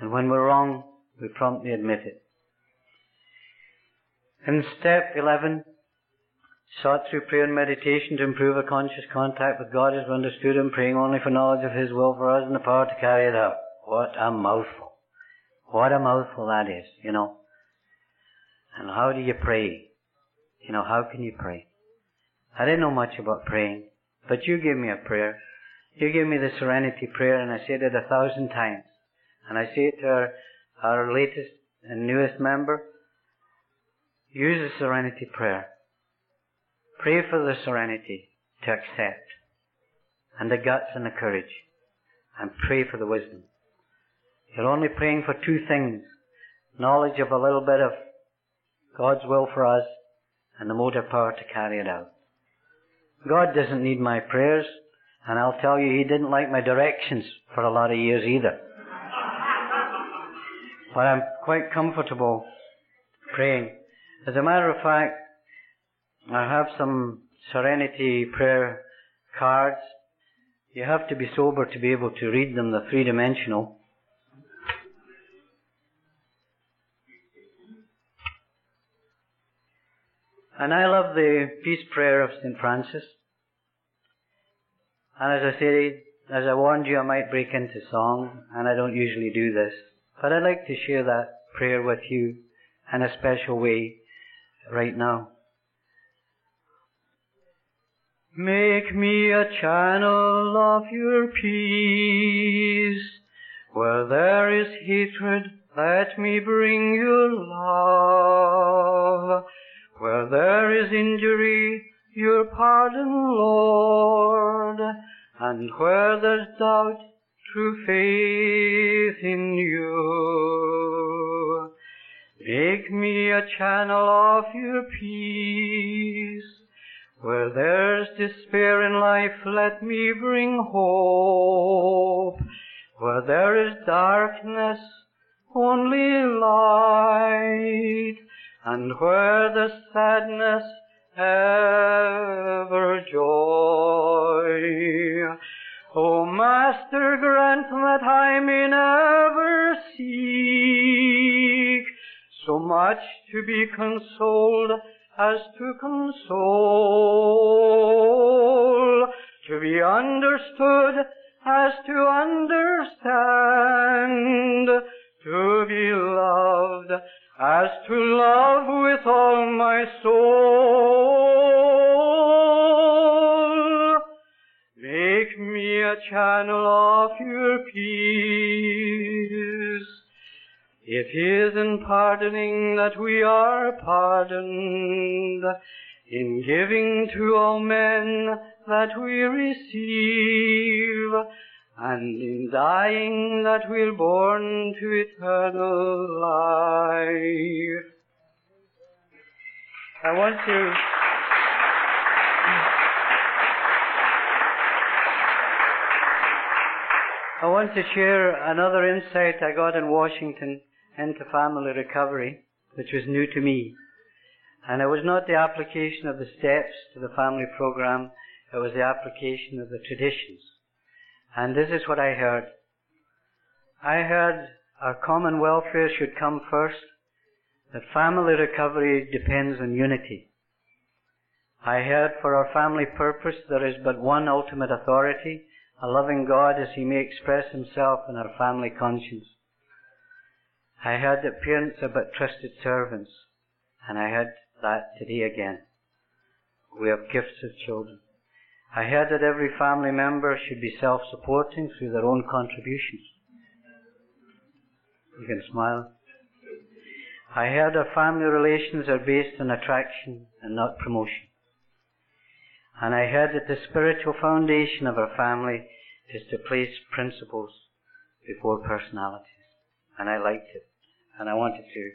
Speaker 2: and when we're wrong, we promptly admit it. In step 11, sought through prayer and meditation to improve a conscious contact with God as we understood Him, praying only for knowledge of His will for us and the power to carry it out. What a mouthful. What a mouthful that is, you know. And how do you pray? You know, how can you pray? I didn't know much about praying, but you gave me a prayer. You gave me the serenity prayer and I said it a thousand times. And I say it to our, our latest and newest member. Use the serenity prayer. Pray for the serenity to accept and the guts and the courage and pray for the wisdom. You're only praying for two things. Knowledge of a little bit of God's will for us and the motive power to carry it out. God doesn't need my prayers and I'll tell you He didn't like my directions for a lot of years either. but I'm quite comfortable praying. As a matter of fact, I have some serenity prayer cards. You have to be sober to be able to read them, the three dimensional. And I love the peace prayer of St. Francis. And as I said, as I warned you, I might break into song, and I don't usually do this. But I'd like to share that prayer with you in a special way right now. Make me a channel of your peace. Where there is hatred, let me bring your love. Where there is injury, your pardon, Lord. And where there's doubt, true faith in you. Make me a channel of your peace. Where there's despair in life, let me bring hope. Where there is darkness, only light. And where the sadness, ever joy. O Master, grant that I may never seek so much to be consoled as to console, to be understood as to understand, to be loved as to love with all my soul. Make me a channel of your peace. It is in pardoning that we are pardoned, in giving to all men that we receive, and in dying that we're born to eternal life. I want to I want to share another insight I got in Washington into family recovery, which was new to me. And it was not the application of the steps to the family program, it was the application of the traditions. And this is what I heard. I heard our common welfare should come first, that family recovery depends on unity. I heard for our family purpose there is but one ultimate authority, a loving God as He may express Himself in our family conscience. I heard that parents are but trusted servants, and I heard that today again. We have gifts of children. I heard that every family member should be self-supporting through their own contributions. You can smile. I heard our family relations are based on attraction and not promotion. And I heard that the spiritual foundation of our family is to place principles before personalities. And I liked it. And I wanted to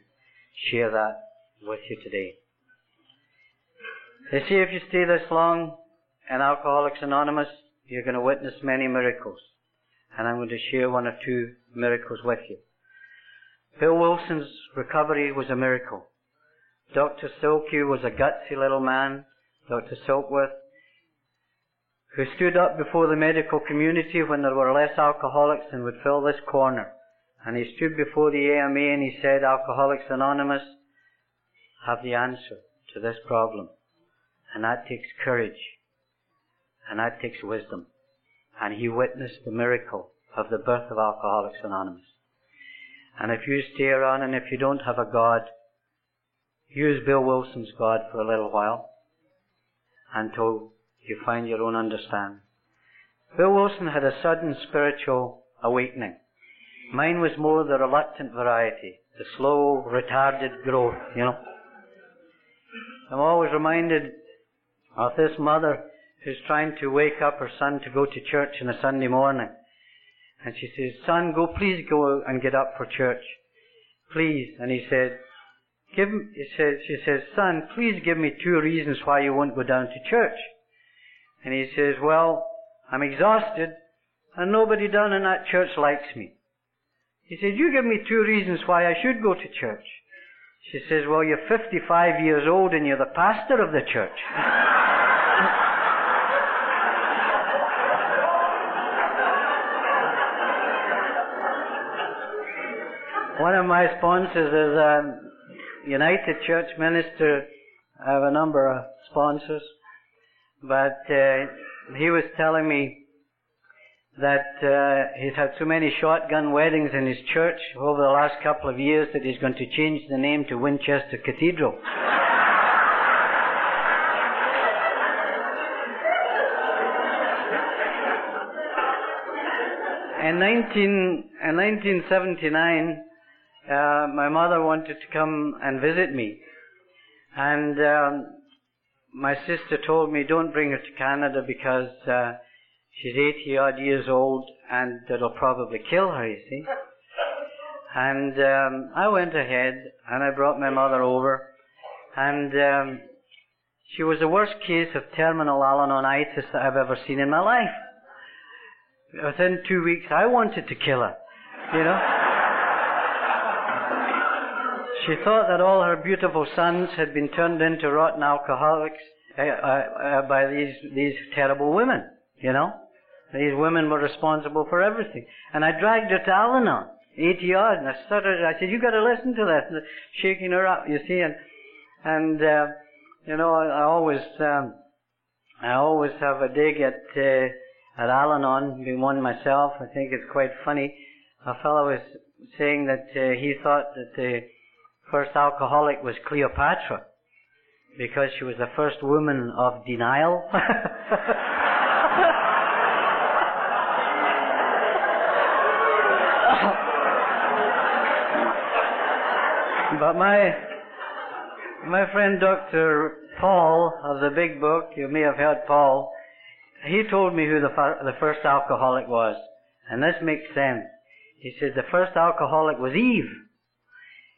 Speaker 2: share that with you today. They say if you stay this long in Alcoholics Anonymous, you're going to witness many miracles. And I'm going to share one or two miracles with you. Bill Wilson's recovery was a miracle. Dr. Silky was a gutsy little man, Dr. Silkworth, who stood up before the medical community when there were less alcoholics and would fill this corner. And he stood before the AMA and he said, Alcoholics Anonymous have the answer to this problem. And that takes courage. And that takes wisdom. And he witnessed the miracle of the birth of Alcoholics Anonymous. And if you stay around and if you don't have a God, use Bill Wilson's God for a little while until you find your own understanding. Bill Wilson had a sudden spiritual awakening. Mine was more the reluctant variety, the slow, retarded growth, you know. I'm always reminded of this mother who's trying to wake up her son to go to church on a Sunday morning. And she says, son, go, please go and get up for church. Please. And he said, give, he says, she says, son, please give me two reasons why you won't go down to church. And he says, well, I'm exhausted and nobody down in that church likes me. He said, you give me two reasons why I should go to church. She says, well, you're 55 years old and you're the pastor of the church. [laughs] One of my sponsors is a United Church minister. I have a number of sponsors. But uh, he was telling me that uh, he's had so many shotgun weddings in his church over the last couple of years that he's going to change the name to Winchester Cathedral. in, 19, in 1979, uh, my mother wanted to come and visit me. And um, my sister told me don't bring her to Canada because uh, She's 80 odd years old and it'll probably kill her, you see. And um, I went ahead and I brought my mother over and um, she was the worst case of terminal Al-Anonitis that I've ever seen in my life. Within two weeks I wanted to kill her, you know. She thought that all her beautiful sons had been turned into rotten alcoholics uh, uh, uh, by these these terrible women. You know, these women were responsible for everything. And I dragged her to Al-Anon, 80 odd, and I started. I said, "You got to listen to this," shaking her up. You see, and and uh, you know, I, I always um, I always have a dig at uh, at Al-Anon, being one myself. I think it's quite funny. A fellow was saying that uh, he thought that the first alcoholic was Cleopatra because she was the first woman of denial. [laughs] but my my friend Dr. Paul of the Big Book, you may have heard Paul, he told me who the, the first alcoholic was. And this makes sense. He said the first alcoholic was Eve.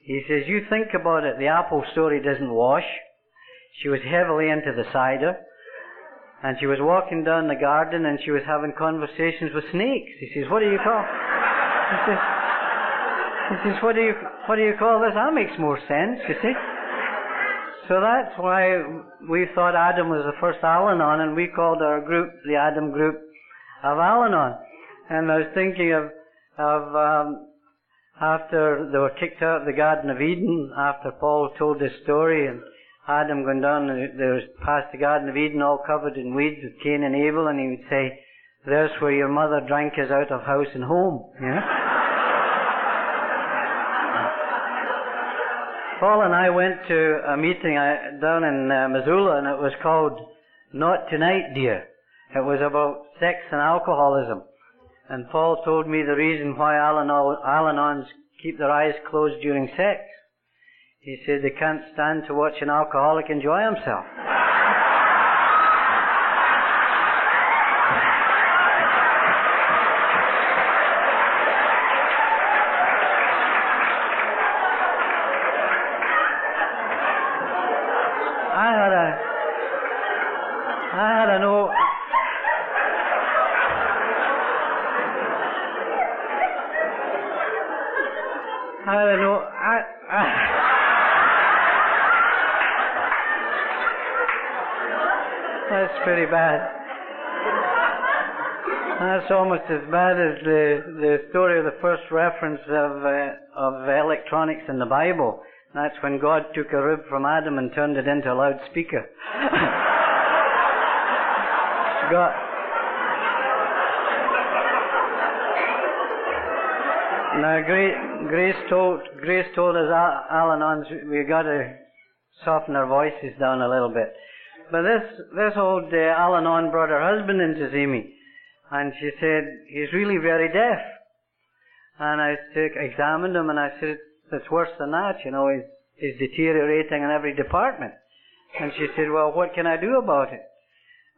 Speaker 2: He says, you think about it, the apple story doesn't wash. She was heavily into the cider. And she was walking down the garden and she was having conversations with snakes. He says, what do you call? He says, he says, what do you, what do you call this? That makes more sense, you see. So that's why we thought Adam was the first Al-Anon and we called our group the Adam Group of Al-Anon. And I was thinking of, of, um, after they were kicked out of the Garden of Eden, after Paul told this story and Adam going down, was past the Garden of Eden all covered in weeds with Cain and Abel and he would say, there's where your mother drank us out of house and home, you know? Paul and I went to a meeting uh, down in uh, Missoula and it was called Not Tonight Dear. It was about sex and alcoholism. And Paul told me the reason why Al-Anons keep their eyes closed during sex. He said they can't stand to watch an alcoholic enjoy himself. I had a, I had an old, I don't know. I, I That's pretty bad. That's almost as bad as the the story of the first reference of uh, of electronics in the Bible. That's when God took a rib from Adam and turned it into a loudspeaker. [laughs] God. Now, Grace, told Grace told us Al-Anons we got to soften our voices down a little bit. But this this old uh, Al-Anon brought her husband in to see me, and she said he's really very deaf. And I took, examined him, and I said it's worse than that. You know, he's he's deteriorating in every department. And she said, well, what can I do about it?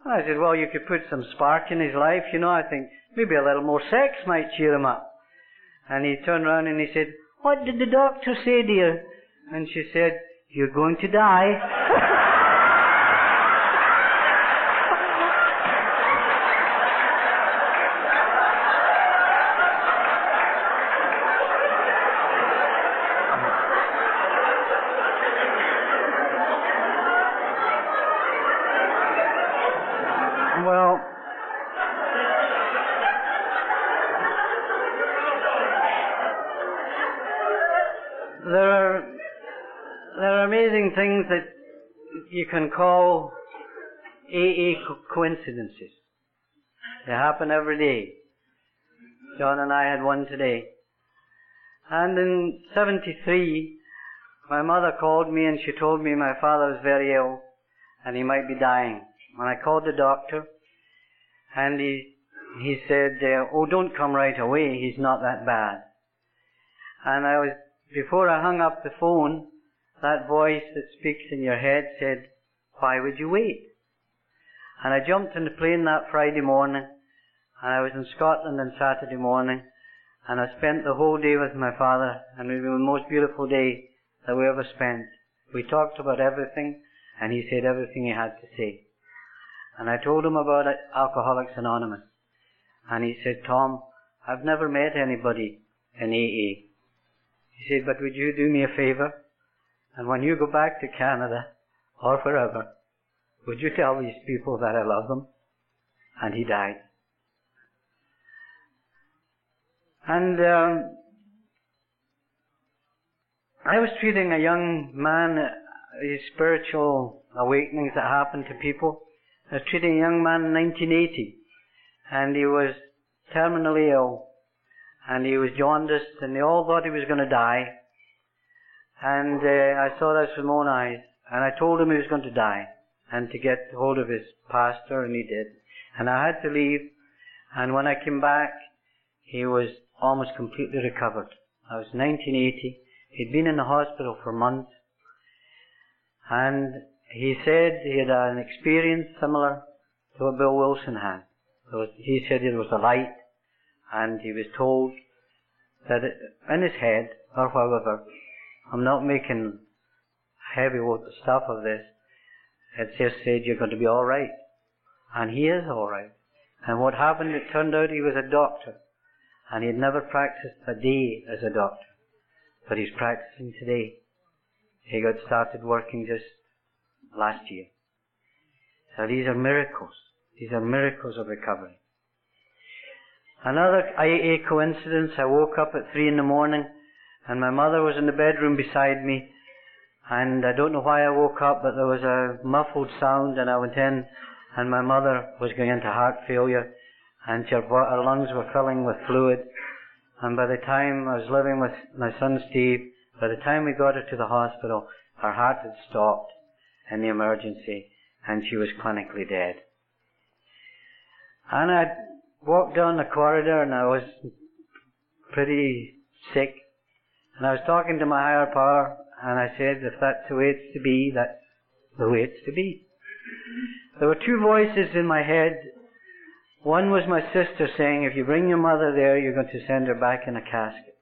Speaker 2: And I said, well, you could put some spark in his life. You know, I think maybe a little more sex might cheer him up. And he turned around and he said, What did the doctor say, dear? And she said, You're going to die. well, there are there are amazing things that you can call AA co- coincidences. They happen every day. John and I had one today. And in 73, my mother called me and she told me my father was very ill and he might be dying. And I called the doctor and he, he said, uh, oh, don't come right away. He's not that bad. And I was, before I hung up the phone, that voice that speaks in your head said, why would you wait? And I jumped in the plane that Friday morning And I was in Scotland on Saturday morning, and I spent the whole day with my father, and it was the most beautiful day that we ever spent. We talked about everything, and he said everything he had to say. And I told him about Alcoholics Anonymous. And he said, Tom, I've never met anybody in AA. He said, but would you do me a favor? And when you go back to Canada, or forever, would you tell these people that I love them? And he died. And um, I was treating a young man, these spiritual awakenings that happen to people. I was treating a young man in 1980, and he was terminally ill, and he was jaundiced, and they all thought he was going to die. And uh, I saw this with my own eyes, and I told him he was going to die, and to get hold of his pastor, and he did. And I had to leave, and when I came back, he was almost completely recovered. I was 1980. He'd been in the hospital for months, and he said he had an experience similar to what Bill Wilson had. Was, he said there was a light, and he was told that it, in his head, or however, I'm not making heavy stuff of this. It just said you're going to be all right, and he is all right. And what happened? It turned out he was a doctor, and he had never practiced a day as a doctor, but he's practicing today. He got started working just last year. So these are miracles. These are miracles of recovery. Another AA coincidence, I woke up at three in the morning and my mother was in the bedroom beside me and I don't know why I woke up but there was a muffled sound and I went in and my mother was going into heart failure and her, her lungs were filling with fluid and by the time I was living with my son Steve, by the time we got her to the hospital, her heart had stopped in the emergency and she was clinically dead. And I walked down the corridor and I was pretty sick. And I was talking to my higher power and I said, if that's the way it's to be, that's the way it's to be. There were two voices in my head. One was my sister saying, if you bring your mother there, you're going to send her back in a casket.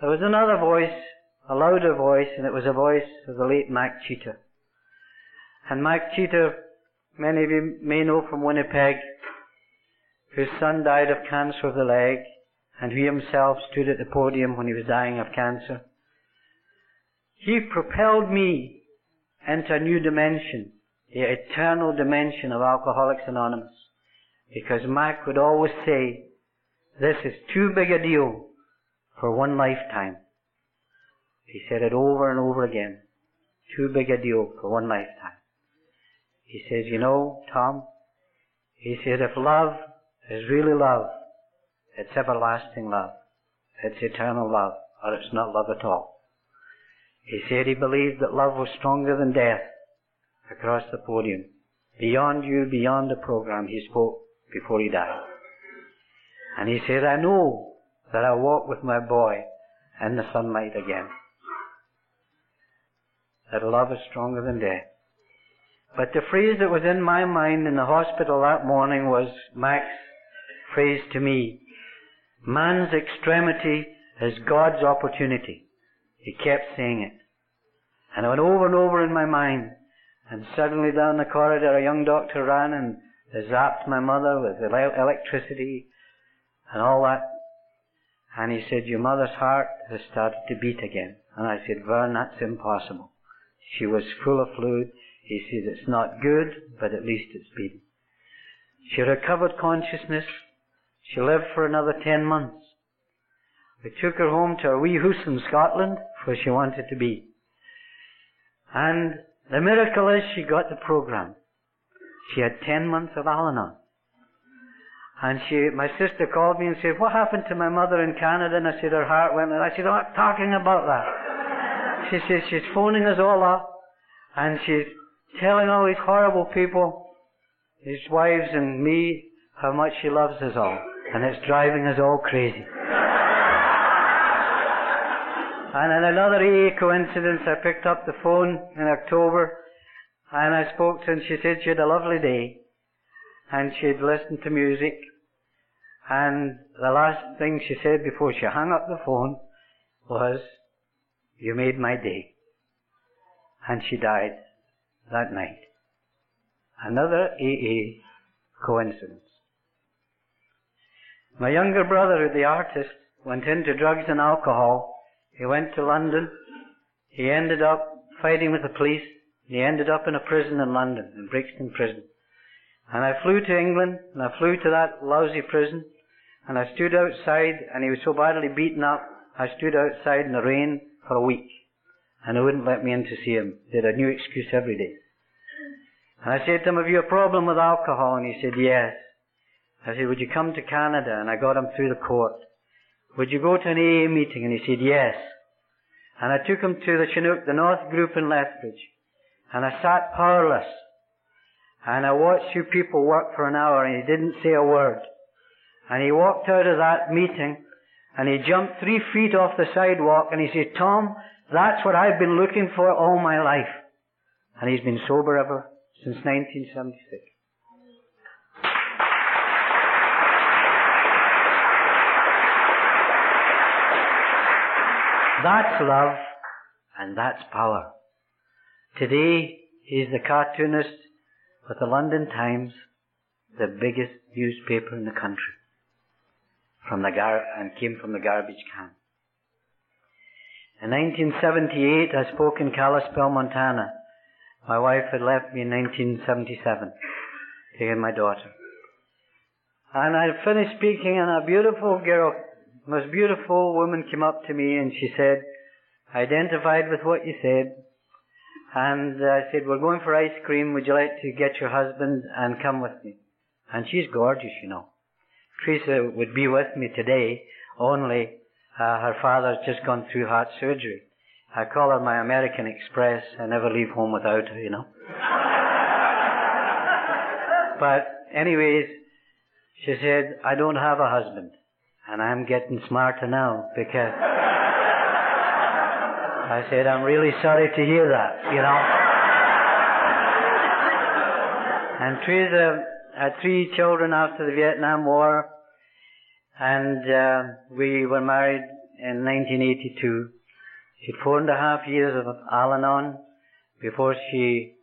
Speaker 2: There was another voice a louder voice, and it was a voice of the late Mac Cheater. And Mac Cheater, many of you may know from Winnipeg, whose son died of cancer of the leg, and he himself stood at the podium when he was dying of cancer. He propelled me into a new dimension, the eternal dimension of Alcoholics Anonymous. Because Mac would always say, this is too big a deal for one lifetime. He said it over and over again. Too big a deal for one lifetime. He says, you know, Tom, he said, if love is really love, it's everlasting love. It's eternal love, or it's not love at all. He said he believed that love was stronger than death across the podium. Beyond you, beyond the program, he spoke before he died. And he said, I know that I'll walk with my boy in the sunlight again that love is stronger than death. But the phrase that was in my mind in the hospital that morning was Mac's phrase to me. Man's extremity is God's opportunity. He kept saying it. And it went over and over in my mind. And suddenly down the corridor a young doctor ran and zapped my mother with electricity and all that. And he said, your mother's heart has started to beat again. And I said, Vern, that's impossible. She was full of fluid. He says it's not good, but at least it's beating. She recovered consciousness. She lived for another ten months. We took her home to a wee house in Scotland, where she wanted to be. And the miracle is she got the program. She had ten months of Al-Anon. And she, my sister called me and said, what happened to my mother in Canada? And I said, her heart went, and I said, I'm not talking about that. [laughs] She says she's phoning us all up and she's telling all these horrible people, his wives and me, how much she loves us all. And it's driving us all crazy. And in another AA coincidence, I picked up the phone in October and I spoke to her and she said she had a lovely day. and she'd listened to music. And the last thing she said before she hung up the phone was, you made my day. And she died that night. Another AA coincidence. My younger brother, the artist, went into drugs and alcohol. He went to London. He ended up fighting with the police. He ended up in a prison in London, in Brixton Prison. And I flew to England, and I flew to that lousy prison, and I stood outside, and he was so badly beaten up, I stood outside in the rain for a week. And they wouldn't let me in to see him. They had a new excuse every day. And I said to him, have you a problem with alcohol? And he said, yes. I said, would you come to Canada? And I got him through the court. Would you go to an AA meeting? And he said, yes. And I took him to the Chinook, the North Group in Lethbridge. And I sat powerless. And I watched you people work for an hour and he didn't say a word. And he walked out of that meeting and he jumped three feet off the sidewalk and he said, Tom, that's what I've been looking for all my life. And he's been sober ever since 1976. That's love and that's power. Today, he's the cartoonist for the London Times, the biggest newspaper in the country, from the gar- and came from the garbage can. In 1978, I spoke in Kalispell, Montana. My wife had left me in 1977, taking my daughter. And I finished speaking, and a beautiful girl most beautiful woman came up to me and she said, identified with what you said. And I said, we're going for ice cream. Would you like to get your husband and come with me? And she's gorgeous, you know. Teresa would be with me today, only uh, her father's just gone through heart surgery. I call her my American Express. I never leave home without her, you know. [laughs] but anyways, she said, I don't have a husband. And I'm getting smarter now because I said, I'm really sorry to hear that, you know. and Teresa had three children after the Vietnam War, and uh, we were married in 1982. She had four and a half years of Al-Anon before she,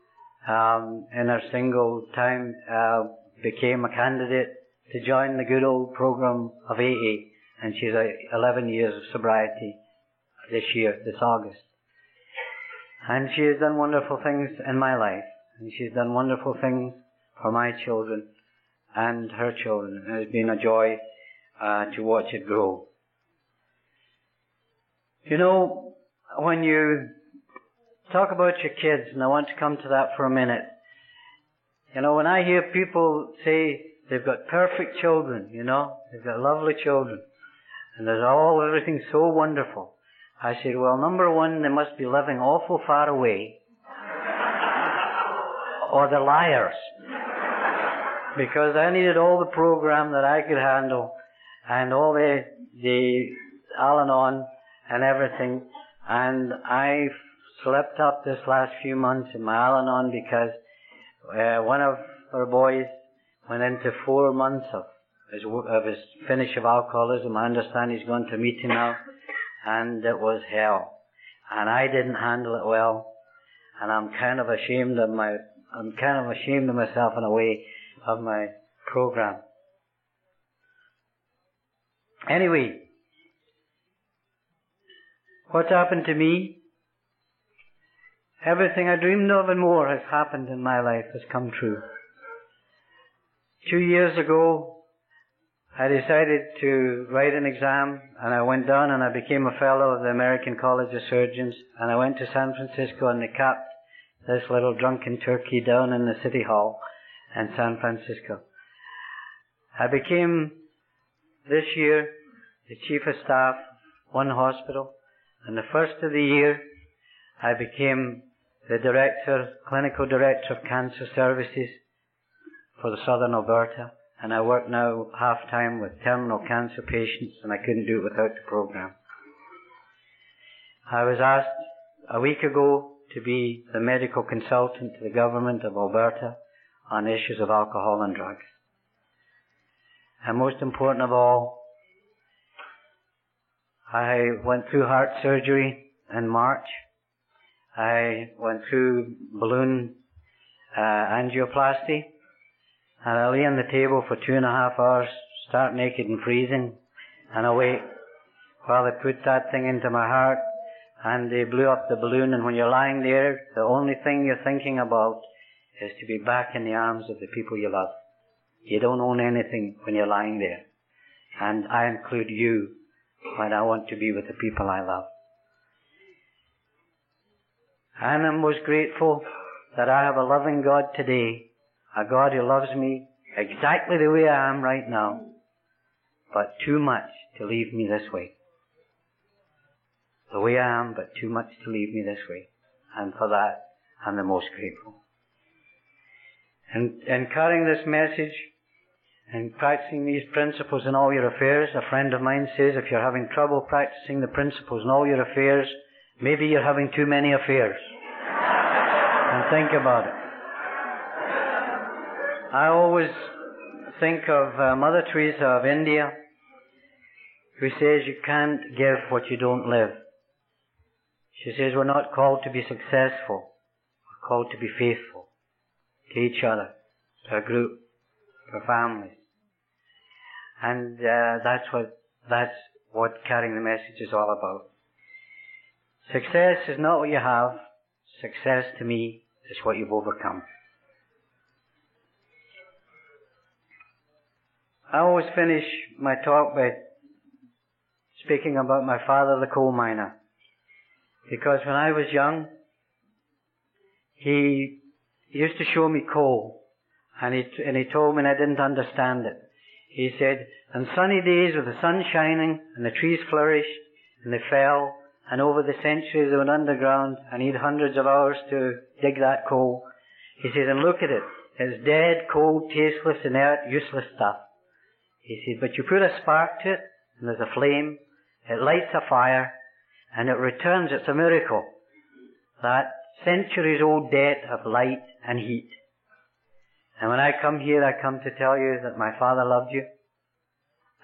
Speaker 2: um, in her single time, uh, became a candidate to join the good old program of AA, and she's uh, 11 years of sobriety this year, this August. And she has done wonderful things in my life, and she's done wonderful things for my children and her children. It has been a joy uh, to watch it grow. You know, when you talk about your kids, and I want to come to that for a minute, you know, when I hear people say They've got perfect children, you know. They've got lovely children. And there's all, everything so wonderful. I said, well, number one, they must be living awful far away. [laughs] or they're liars. because I needed all the program that I could handle and all the, the Al-Anon and everything. And I slept up this last few months in my Al-Anon because uh, one of our boys went into four months of his, of his finish of alcoholism. I understand he's going to meet him now. And it was hell. And I didn't handle it well. And I'm kind of ashamed of my, I'm kind of ashamed of myself in a way of my program. Anyway, what's happened to me? Everything I dreamed of and more has happened in my life, has come true. Two years ago, I decided to write an exam and I went down and I became a fellow of the American College of Surgeons and I went to San Francisco and they capped this little drunken turkey down in the city hall in San Francisco. I became this year the chief of staff, one hospital, and the first of the year I became the director, clinical director of cancer services for the southern Alberta, and I work now half time with terminal cancer patients, and I couldn't do it without the program. I was asked a week ago to be the medical consultant to the government of Alberta on issues of alcohol and drugs. And most important of all, I went through heart surgery in March. I went through balloon uh, angioplasty, and I lay on the table for two and a half hours, stark naked and freezing, and I wait while they put that thing into my heart, and they blew up the balloon. And when you're lying there, the only thing you're thinking about is to be back in the arms of the people you love. You don't own anything when you're lying there. And I include you when I want to be with the people I love. And I'm most grateful that I have a loving God today, a God who loves me exactly the way I am right now, but too much to leave me this way. The way I am, but too much to leave me this way. And for that, I'm the most grateful. And, and carrying this message and practicing these principles in all your affairs, a friend of mine says if you're having trouble practicing the principles in all your affairs, maybe you're having too many affairs. [laughs] and think about it. I always think of uh, Mother Teresa of India, who says you can't give what you don't live. She says we're not called to be successful, we're called to be faithful to each other, to a group, to families. And uh, that's what that's what carrying the message is all about. Success is not what you have. Success to me is what you've overcome. I always finish my talk by speaking about my father, the coal miner. Because when I was young, he used to show me coal. And he, and he told me and I didn't understand it. He said, on sunny days with the sun shining and the trees flourished and they fell and over the centuries they went underground and he'd hundreds of hours to dig that coal. He said, and look at it. It's dead, cold, tasteless, inert, useless stuff. He said, but you put a spark to it and there's a flame. It lights a fire and it returns. It's a miracle. That centuries old debt of light and heat. And when I come here, I come to tell you that my Father loved you.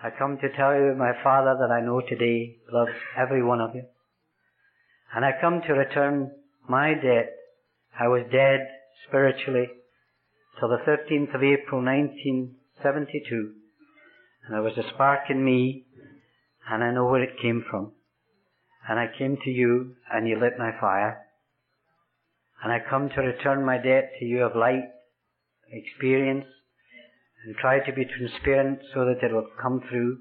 Speaker 2: I come to tell you my Father that I know today loves every one of you. And I come to return my debt. I was dead spiritually till the 13th of April 1972. And there was a spark in me and I know where it came from. And I came to you and you lit my fire. And I come to return my debt to you of light experience and try to be transparent so that it will come through.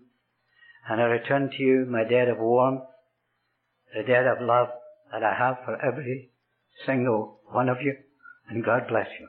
Speaker 2: And I return to you my debt of warmth, the debt of love that I have for every single one of you. And God bless you.